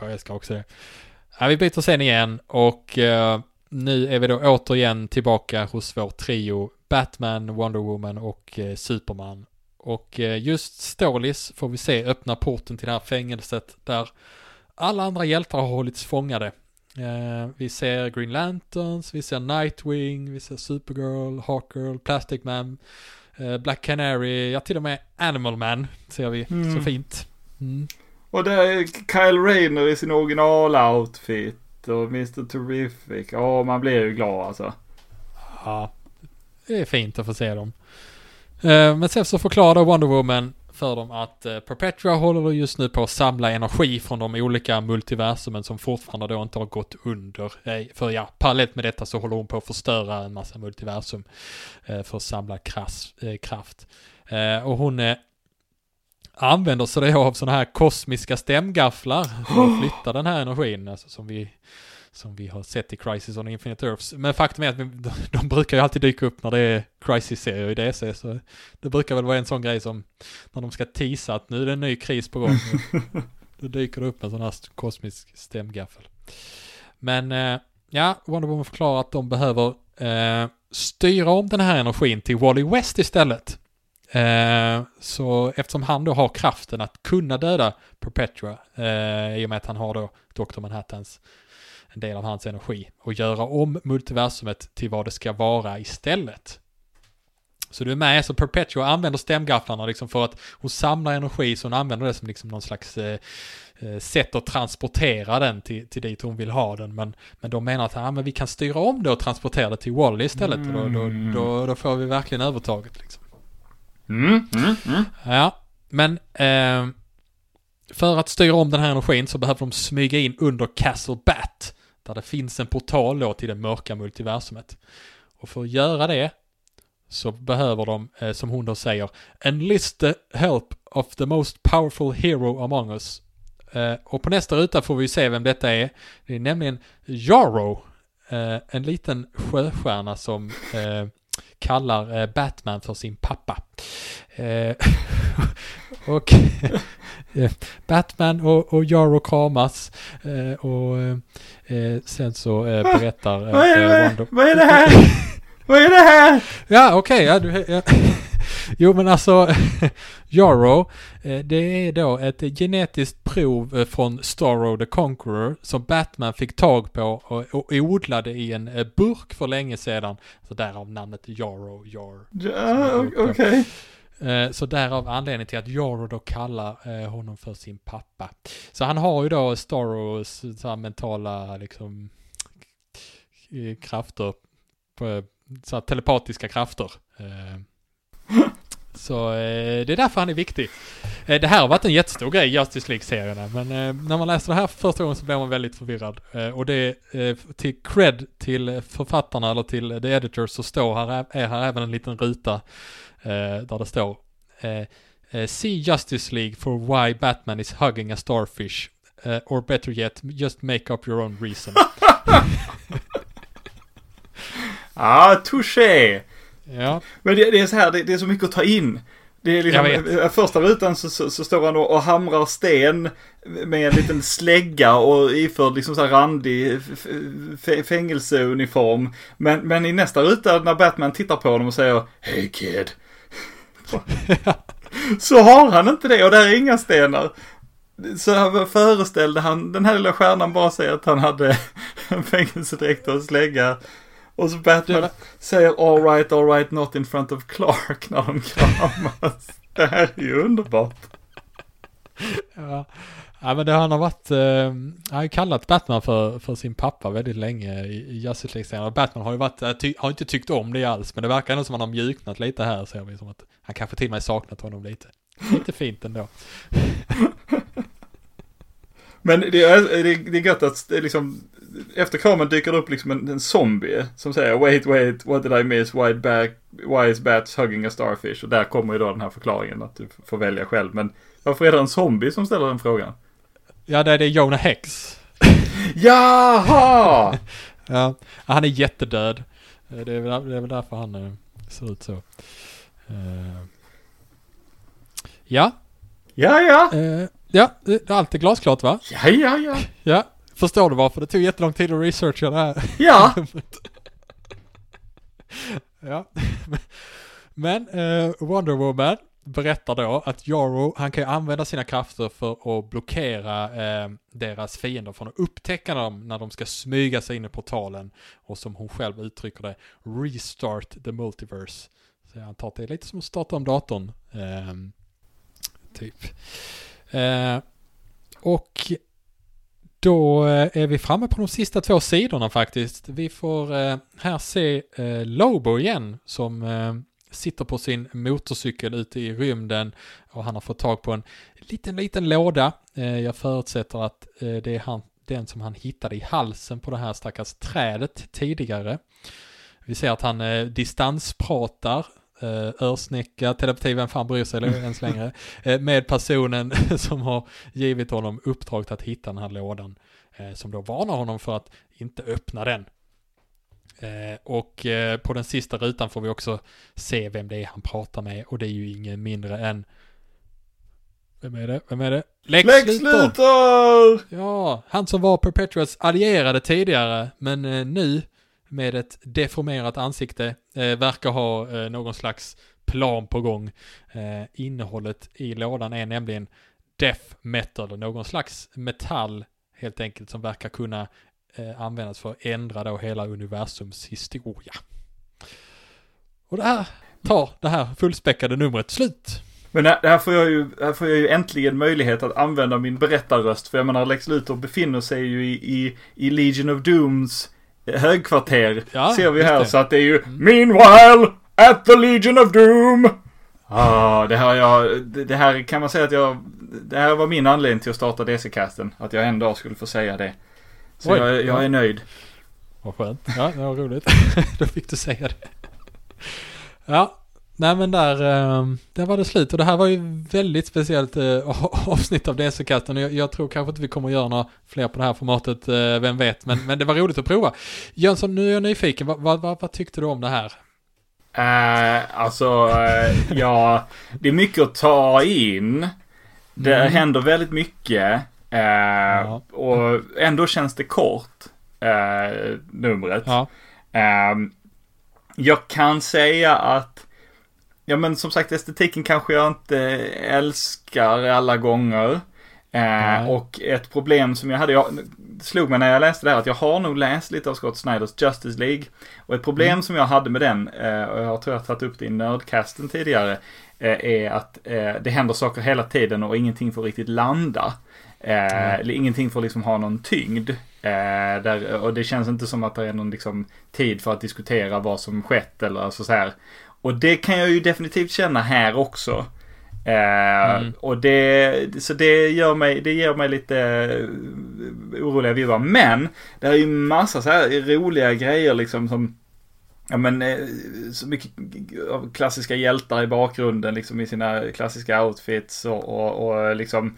jag älskar också det. Ja, vi byter scen igen och eh, nu är vi då återigen tillbaka hos vår trio Batman, Wonder Woman och eh, Superman. Och eh, just Stålis får vi se öppna porten till det här fängelset där alla andra hjältar har hållits fångade. Eh, vi ser Green Lanterns, vi ser Nightwing, vi ser Supergirl, Hawkgirl, Plastic Man, eh, Black Canary, ja till och med Animal Man ser vi Mm. så fint. Mm. Och där är Kyle Rayner i sin original-outfit. Och Mr. Terrific. Ja, man blir ju glad alltså. Ja, det är fint att få se dem. Eh, Men sen så förklarar Wonder Woman för dem att eh, Perpetua håller just nu på att samla energi från de olika multiversumen som fortfarande då inte har gått under. Eh, För ja, parallellt med detta så håller hon på att förstöra en massa multiversum eh, för att samla krass, eh, kraft. Eh, Och hon eh, använder sig då av sådana här kosmiska stämgafflar för att flytta den här energin, alltså som vi som vi har sett i Crisis on Infinite Earths. Men faktum är att de brukar ju alltid dyka upp när det är Crisis-serier i DC, så det brukar väl vara en sån grej som när de ska tisa att nu är det en ny kris på gång. Då dyker det upp en sån här kosmisk stämgaffel. Men eh, ja, Wonder Woman förklarar att de behöver eh, styra om den här energin till Wally West istället. Eh, så eftersom han då har kraften att kunna döda Perpetua, eh, i och med att han har då Dr. Manhattans en del av hans energi och göra om multiversumet till vad det ska vara istället. Så du är med, så Perpetua använder stämgafflarna liksom för att hon samlar energi så hon använder det som liksom någon slags eh, eh, sätt att transportera den till, till dit hon vill ha den. Men, men de menar att ah, men vi kan styra om det och transportera det till Wally istället. Och då, då, då, då får vi verkligen övertaget liksom. Mm, mm, mm. Ja, men eh, för att styra om den här energin så behöver de smyga in under Castle Bat. Där det finns en portal då till det mörka multiversumet. Och för att göra det så behöver de, eh, som hon då säger, enlist the help of the most powerful hero among us. Eh, och på nästa ruta får vi se vem detta är. Det är nämligen Jarro, eh, en liten sjöstjärna som eh, kallar eh, Batman för sin pappa. Eh, Eh, och eh, Batman och, och Jarro kramas eh, och eh, sen så eh, berättar... eh, Vad är eh, det? Vad är det här? Vad är det här? Ja, okej, ja, du, ja. Jo, men alltså, Jarro, eh, det är då ett genetiskt prov eh, från Starro the Conqueror som Batman fick tag på och, odlade i en eh, burk för länge sedan. Så därav namnet Jarro, Jar. Ja, Okej. Eh, Eh, så därav anledningen till att Jarro då kallar eh, honom för sin pappa. Så han har ju då Staros så här mentala liksom eh, krafter, så här telepatiska krafter. Så eh, det är därför han är viktig. Eh, det här har varit en jättestor grej Justice League-serierna, men eh, när man läser det här för första gången så blir man väldigt förvirrad. Eh, och det är eh, till cred till författarna eller till the editors så står här, är här även en liten ruta eh, där det står eh, eh See Justice League for why Batman is hugging a starfish. Eh, or better yet, just make up your own reason. Ah, touché ja, Men det, det är så här, det, det är så mycket att ta in. Det är liksom, eh, första rutan så, så, så står han och, och hamrar sten med en liten slägga och iförd liksom så här randig fängelseuniform. Men, men i nästa ruta när Batman tittar på honom och säger Hey kid. så har han inte det och där är inga stenar. Så föreställde han, den här lilla stjärnan bara säger att han hade en fängelsedräkt och en slägga. Och så Batman säger all right, all right, not in front of Clark när de kramas. Det här är ju underbart. Ja. ja, men det han har varit, eh, han har ju kallat Batman för, för sin pappa väldigt länge i, i Justice League-serien. Och Batman har ju varit, eh, ty, har inte tyckt om det alls, men det verkar ändå som att han har mjuknat lite här, ser vi som att han kanske till och med saknat honom lite. Lite fint ändå. Men det är, det är, det är gött att liksom, efter kramen dyker det upp liksom en, en zombie som säger wait, wait, what did I miss, why, back, why is bats hugging a starfish? Och där kommer ju då den här förklaringen att du får välja själv. Men varför är det en zombie som ställer den frågan? Ja, det är det Jonah Hex. Jaha! Ja, han är jättedöd. Eh, Det är väl, det är väl därför han eh, ser ut så. Eh, Ja, Ja, ja, eh, ja, det- allt är glasklart va? ja, ja, ja, Ja, förstår du varför det tog jättelång tid att researcha det här? ja. ja. Men eh, Wonder Woman berättar då att Jarro, han kan ju använda sina krafter för att blockera eh, deras fiender från att upptäcka dem när de ska smyga sig in i portalen och som hon själv uttrycker det, restart the multiverse. Så jag antar att det är lite som att starta om datorn. Eh, typ. Eh, och då eh, är vi framme på de sista två sidorna faktiskt. Vi får eh, här se eh, Lobo igen som sitter på sin motorcykel ute i rymden och han har fått tag på en liten, liten låda. Jag förutsätter att det är han, den som han hittade i halsen på det här stackars trädet tidigare. Vi ser att han distanspratar eh, örsnäcka, telepati, vem fan bryr sig ens längre, eh, med personen som har givit honom uppdraget att hitta den här lådan, eh, som då varnar honom för att inte öppna den. Eh, och på den sista rutan får vi också se vem det är han pratar med och det är ju ingen mindre än vem är det? Vem är det? Lex, Lex Luthor! Ja, han som var Perpetuals allierade tidigare, men nu med ett deformerat ansikte eh, verkar ha eh, någon slags plan på gång. Eh, innehållet i lådan är nämligen death metal, någon slags metall helt enkelt som verkar kunna eh, användas för att ändra då hela universums historia. Och det här tar det här fullspäckade numret slut. Men här får, jag ju, här får jag ju äntligen möjlighet att använda min berättarröst. För jag menar, Lex Luthor befinner sig ju i, i, i Legion of Dooms högkvarter. Ja, ser vi här. Så att det är ju Meanwhile at the Legion of Doom. Ah, det här, jag, det här kan man säga att jag, det här var min anledning till att starta DC-casten. Att jag en dag skulle få säga det. Så Oj, jag, jag är nöjd. Vad skönt. Ja, det var roligt. Då fick du säga det. Ja, nej men där, ehm, där var det slut. Och det här var ju väldigt speciellt äh, avsnitt av DC-casten. Jag, jag tror kanske inte vi kommer att göra några fler på det här formatet, äh, vem vet. Men, men det var roligt att prova. Jönsson, nu är jag nyfiken. Vad, vad, vad tyckte du om det här? Uh, alltså, uh, ja, det är mycket att ta in. Det mm. händer väldigt mycket. Uh, ja. Och ändå känns det kort, uh, numret. Ja. Uh, jag kan säga att, ja men som sagt estetiken kanske jag inte älskar alla gånger. Uh, och ett problem som jag hade, jag slog mig när jag läste det här att jag har nog läst lite av Scott Snyders Justice League. Och ett problem mm. som jag hade med den, uh, och jag tror jag har tagit upp det i Nördcasten tidigare, uh, är att det händer saker hela tiden och ingenting får riktigt landa. Mm. Ingenting får liksom ha någon tyngd. där, och det känns inte som att det är någon liksom, tid för att diskutera vad som skett eller alltså så här. Och det kan jag ju definitivt känna här också. Eh, mm. Och det, så det gör mig, det ger mig lite uh, oroliga vibbar. Men det är ju massa så här roliga grejer liksom som Ja men eh, så mycket klassiska hjältar i bakgrunden liksom i sina klassiska outfits och, och, och liksom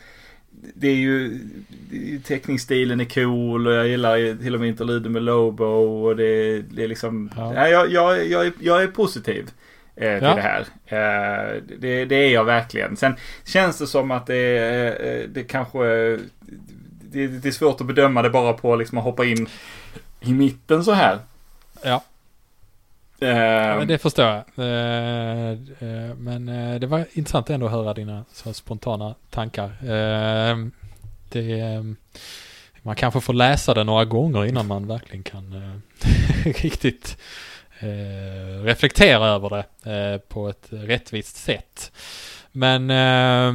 det är ju, teckningsstilen är cool och jag gillar till och med interluden med Lobo och det, det är liksom, ja. ja jag, jag, jag, är, jag är positiv eh, till ja. det här. Eh, det, det, är jag verkligen. Sen känns det som att det, eh, det kanske det, det, är svårt att bedöma det bara på liksom att hoppa in i mitten så här. Ja. Uh, ja, det förstår jag. Uh, uh, men det var intressant ändå att höra dina så spontana tankar. det, man kanske får läsa det några gånger innan man verkligen kan riktigt eh, reflektera över det eh, på ett rättvist sätt. Men eh,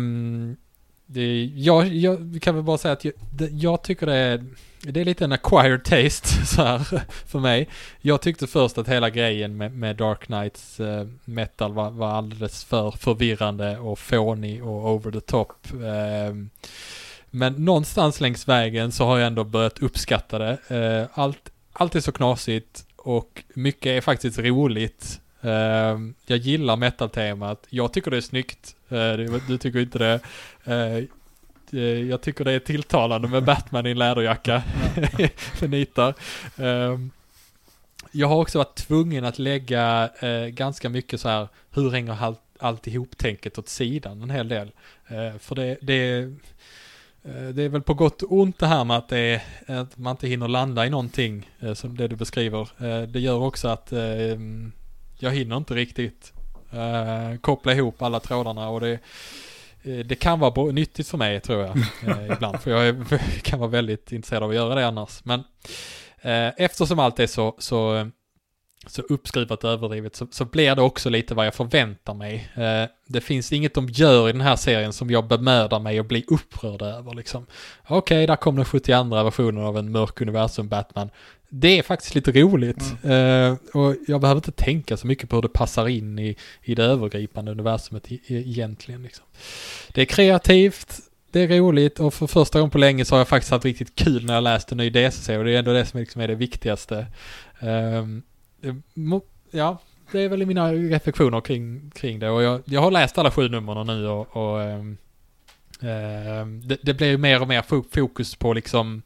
det, jag, jag kan väl bara säga att jag, det, jag tycker det är, det är lite en acquired taste så här för mig. Jag tyckte först att hela grejen med, med Dark Knights eh, metal var, var alldeles för förvirrande och fånig och over the top. Ehm. Men någonstans längs vägen så har jag ändå börjat uppskatta det. Eh, allt, allt är så knasigt och mycket är faktiskt roligt. Uh, jag gillar metal-temat. Jag tycker det är snyggt. Uh, du tycker inte det. Uh, jag tycker det är tilltalande med Batman i en läderjacka. För nitar. Jag har också varit tvungen att lägga ganska mycket så här, hur hänger allt, alltihop-tänket åt sidan en hel del. för det, det är det är väl på gott och ont det här med att, det är, att man inte hinner landa i någonting eh, som det du beskriver. Eh, det gör också att jag hinner inte riktigt koppla ihop alla trådarna och det, det kan vara nyttigt för mig tror jag ibland. För jag är, kan vara väldigt intresserad av att göra det annars. Men eftersom allt är så, så så uppskruvat överdrivet så, så blir det också lite vad jag förväntar mig. Eh, det finns inget de gör i den här serien som jag bemödar mig att bli upprörd över liksom. Okej, okay, där kom den 72 versionen av en mörk universum Batman. Det är faktiskt lite roligt. Mm. Eh, och jag behöver inte tänka så mycket på hur det passar in i, i det övergripande universumet i, i, egentligen. Liksom. Det är kreativt, det är roligt och för första gången på länge så har jag faktiskt haft riktigt kul när jag läst en ny DCC och det är ändå det som liksom är det viktigaste. Um, Eh, ja, det är väl mina reflektioner kring, kring det. Och jag, jag har läst alla sju numren nu och, och eh, det, det blir mer och mer fokus på liksom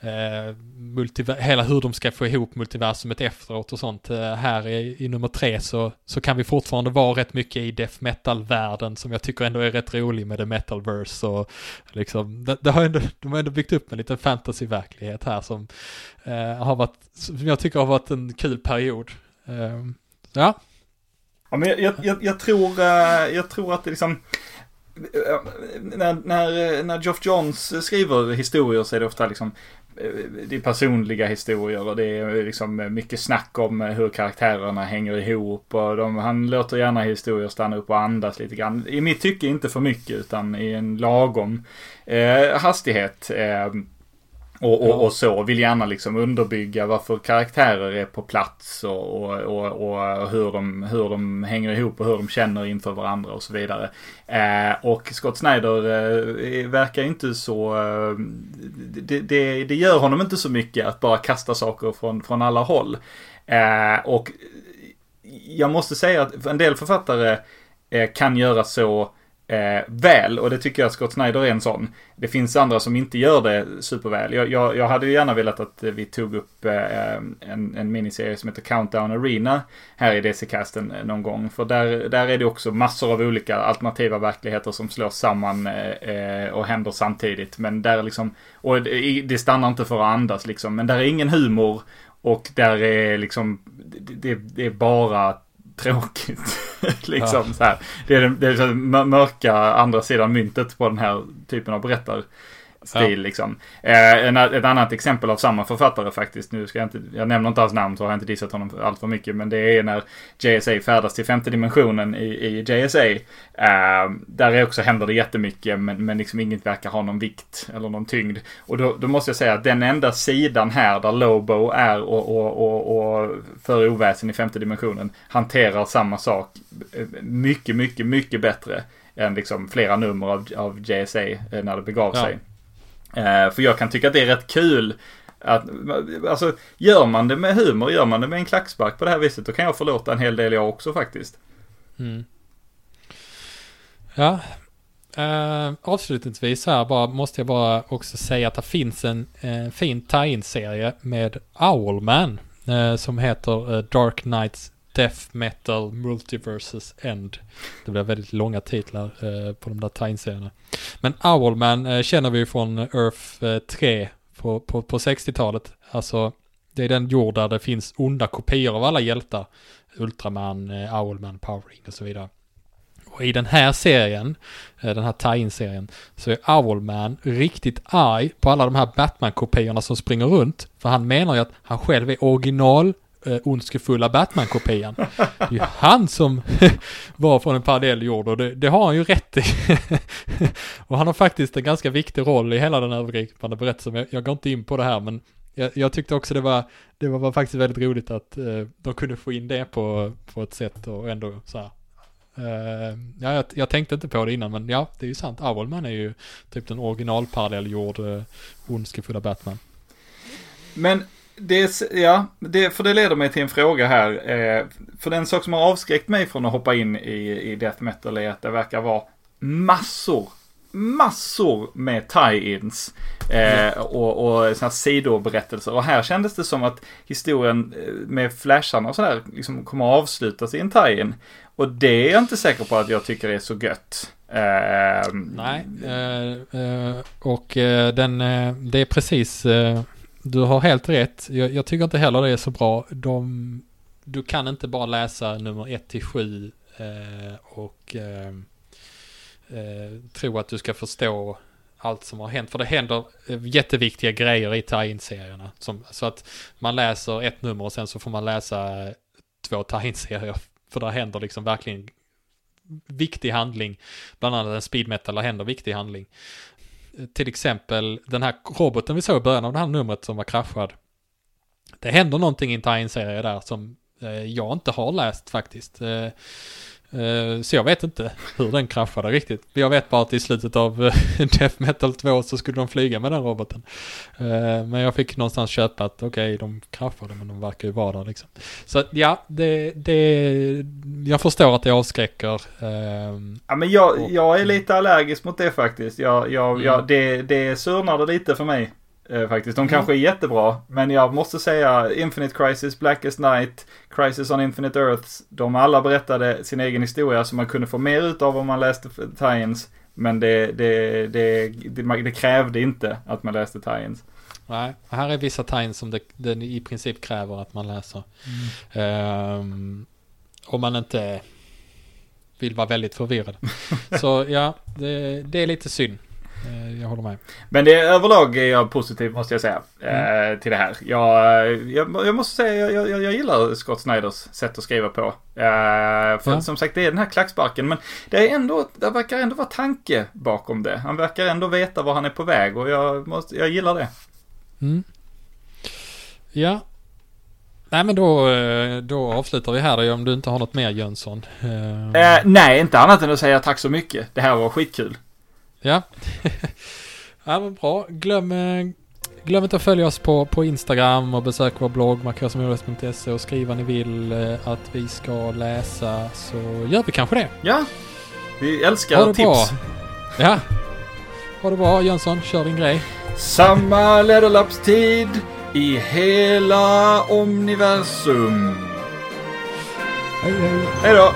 eh, hela hur de ska få ihop multiversumet efteråt och sånt. Eh, här i, i, nummer tre så, så kan vi fortfarande vara rätt mycket i death metal-världen som jag tycker ändå är rätt rolig med the metalverse och liksom, det, det har ändå, de har ändå byggt upp en liten fantasy-verklighet här som eh, har varit, som jag tycker har varit en kul period. Eh, ja. Ja men jag, jag, jag, tror, eh, jag tror att det liksom eh, när, när, när Geoff Johns skriver historier så är det ofta liksom det är personliga historier och det är eh, liksom eh, mycket snack om eh, hur karaktärerna hänger ihop. Och de, han låter gärna historier stanna upp och andas lite grann. I mitt tycke inte för mycket utan i en lagom eh, hastighet. Eh, och, och, och, så. Vill gärna liksom underbygga varför karaktärer är på plats och, och, och, hur, de, hur de hänger ihop och hur de känner inför varandra och så vidare. Eh, och Scott Snyder eh, verkar inte så... Eh, det, det, det, gör honom inte så mycket att bara kasta saker från, från alla håll. Eh, och jag måste säga att en del författare eh, kan göra så eh, väl och det tycker jag Scott Snyder är en sån. Det finns andra som inte gör det superväl. Jag, jag, jag hade ju gärna velat att vi tog upp eh, en, en miniserie som heter Countdown Arena här i DC-casten eh, någon gång. För där, där är det också massor av olika alternativa verkligheter som slås samman eh, eh, och händer samtidigt. Men där liksom, och det, det stannar inte för att andas liksom. Men där är ingen humor och där är liksom, det, det är bara tråkigt. liksom ja. så här. Det är, det är mörka andra sidan myntet på den här typen av berättar stil ja. liksom. Eh, en, ett annat exempel av samma författare faktiskt. Nu ska jag inte, jag nämner inte hans namn så har jag inte dissat honom allt för mycket. Men det är när JSA färdas till femte dimensionen i, i JSA. Eh, där är också händer det jättemycket men, men liksom inget verkar ha någon vikt eller någon tyngd. Och då, då måste jag säga att den enda sidan här där Lobo är och, och, och, och för oväsen i femte dimensionen hanterar samma sak eh, mycket, mycket, mycket bättre än liksom flera nummer av, av JSA eh, när det begav ja. sig. Eh, för jag kan tycka att det är rätt kul att, alltså, gör man det med humor, gör man det med en klackspark på det här viset, då kan jag förlåta en hel del jag också faktiskt. Mm. Ja, uh, avslutningsvis här bara, måste jag bara också säga att det finns en uh, fin tie-in-serie med Owlman uh, som heter uh, Dark Knights Death Metal Multiverses End. Det blir väldigt långa titlar eh, på de där Time-serierna. Men Owlman eh, känner vi från Earth eh, 3 på, på, på 60-talet. Alltså, det är den jord där det finns onda kopior av alla hjältar. Ultraman, eh, Owlman, Powering och så vidare. Och i den här serien, eh, den här tie-in-serien, så är Owlman riktigt arg på alla de här Batman-kopiorna som springer runt. För han menar ju att han själv är original eh, ondskefulla Batman-kopian. Det är ju han som var från en parallell jord och det, det har han ju rätt i. och han har faktiskt en ganska viktig roll i hela den övergripande berättelsen. Jag, jag går inte in på det här men jag, jag, tyckte också det var, det var, faktiskt väldigt roligt att eh, de kunde få in det på, på ett sätt och ändå så här. Uh, ja, jag, jag, tänkte inte på det innan men ja, det är ju sant. Owlman är ju typ den originalparallellgjord uh, eh, ondskefulla Batman. Men det, ja, det, för det leder mig till en fråga här. Eh, för den sak som har avskräckt mig från att hoppa in i, i death metal är att det verkar vara massor, massor med tie-ins. Eh, och, och här sidoberättelser. Och här kändes det som att historien eh, med flasharna och sådär liksom kommer att avslutas i en tie-in. Och det är jag inte säker på att jag tycker är så gött. Eh, Nej, eh, eh och eh, den, det är precis du har helt rätt. Jag, jag, tycker inte heller det är så bra. De, du kan inte bara läsa nummer 1 till 7 eh, och eh, eh, tro att du ska förstå allt som har hänt. För det händer eh, jätteviktiga grejer i tie-in-serierna. Så att man läser ett nummer och sen så får man läsa två tie-in-serier. För där händer liksom verkligen viktig handling. Bland annat en speed metal, där händer viktig handling. Till exempel den här roboten vi såg i början av det här numret som var kraschad. Det händer någonting i en tie-in-serie där som eh, jag inte har läst faktiskt. Eh, Eh, Så jag vet inte hur den kraschade riktigt. Jag vet bara att i slutet av eh, Death Metal 2 så skulle de flyga med den roboten. Eh, Men jag fick någonstans köpa att okej, de kraschade men de verkar ju vara där liksom. Så ja, det, det, jag förstår att det avskräcker. ehm, Ja, men jag, jag är lite allergisk mot det faktiskt. Jag, jag, Mm. jag, det, det surnade lite för mig. Eh, faktiskt. De Mm. kanske är jättebra. Men jag måste säga Infinite Crisis, Blackest Night, Crisis on Infinite Earths. De alla berättade sin egen historia som man kunde få mer ut av om man läste tie-ins. Men det, det, det, det, krävde inte att man läste tie-ins. Nej, här är vissa tegn som det, i princip kräver att man läser. Ehm, om man inte vill vara väldigt förvirrad. Så ja, det, det är lite synd. Eh, jag håller med. Men det, överlag är jag positiv måste jag säga. Mm. Eh, till det här. Jag, jag, jag måste säga jag, jag, jag gillar Scott Snyders sätt att skriva på. Eh, för Ja. som sagt det är den här klacksparken. Men det, är ändå, det verkar ändå vara tanke bakom det. Han verkar ändå veta var han är på väg och jag, måste, jag gillar det. Mm. Ja. Nej men då, eh, då avslutar vi här om du inte har något mer Jönsson. Eh, nej, inte annat än att säga tack så mycket. Det här var skitkul. Ja. ja men bra. Glöm, eh, glöm inte att följa oss på, på Instagram och besök vår blogg markörsområdet.se och skriv vad ni vill eh, att vi ska läsa så gör vi kanske det. Ja, vi Ha älskar det tips. bra. Ja. Ha det bra Jönsson, kör din grej. Samma ledarlappstid i hela universum. Hej hej. Hej då!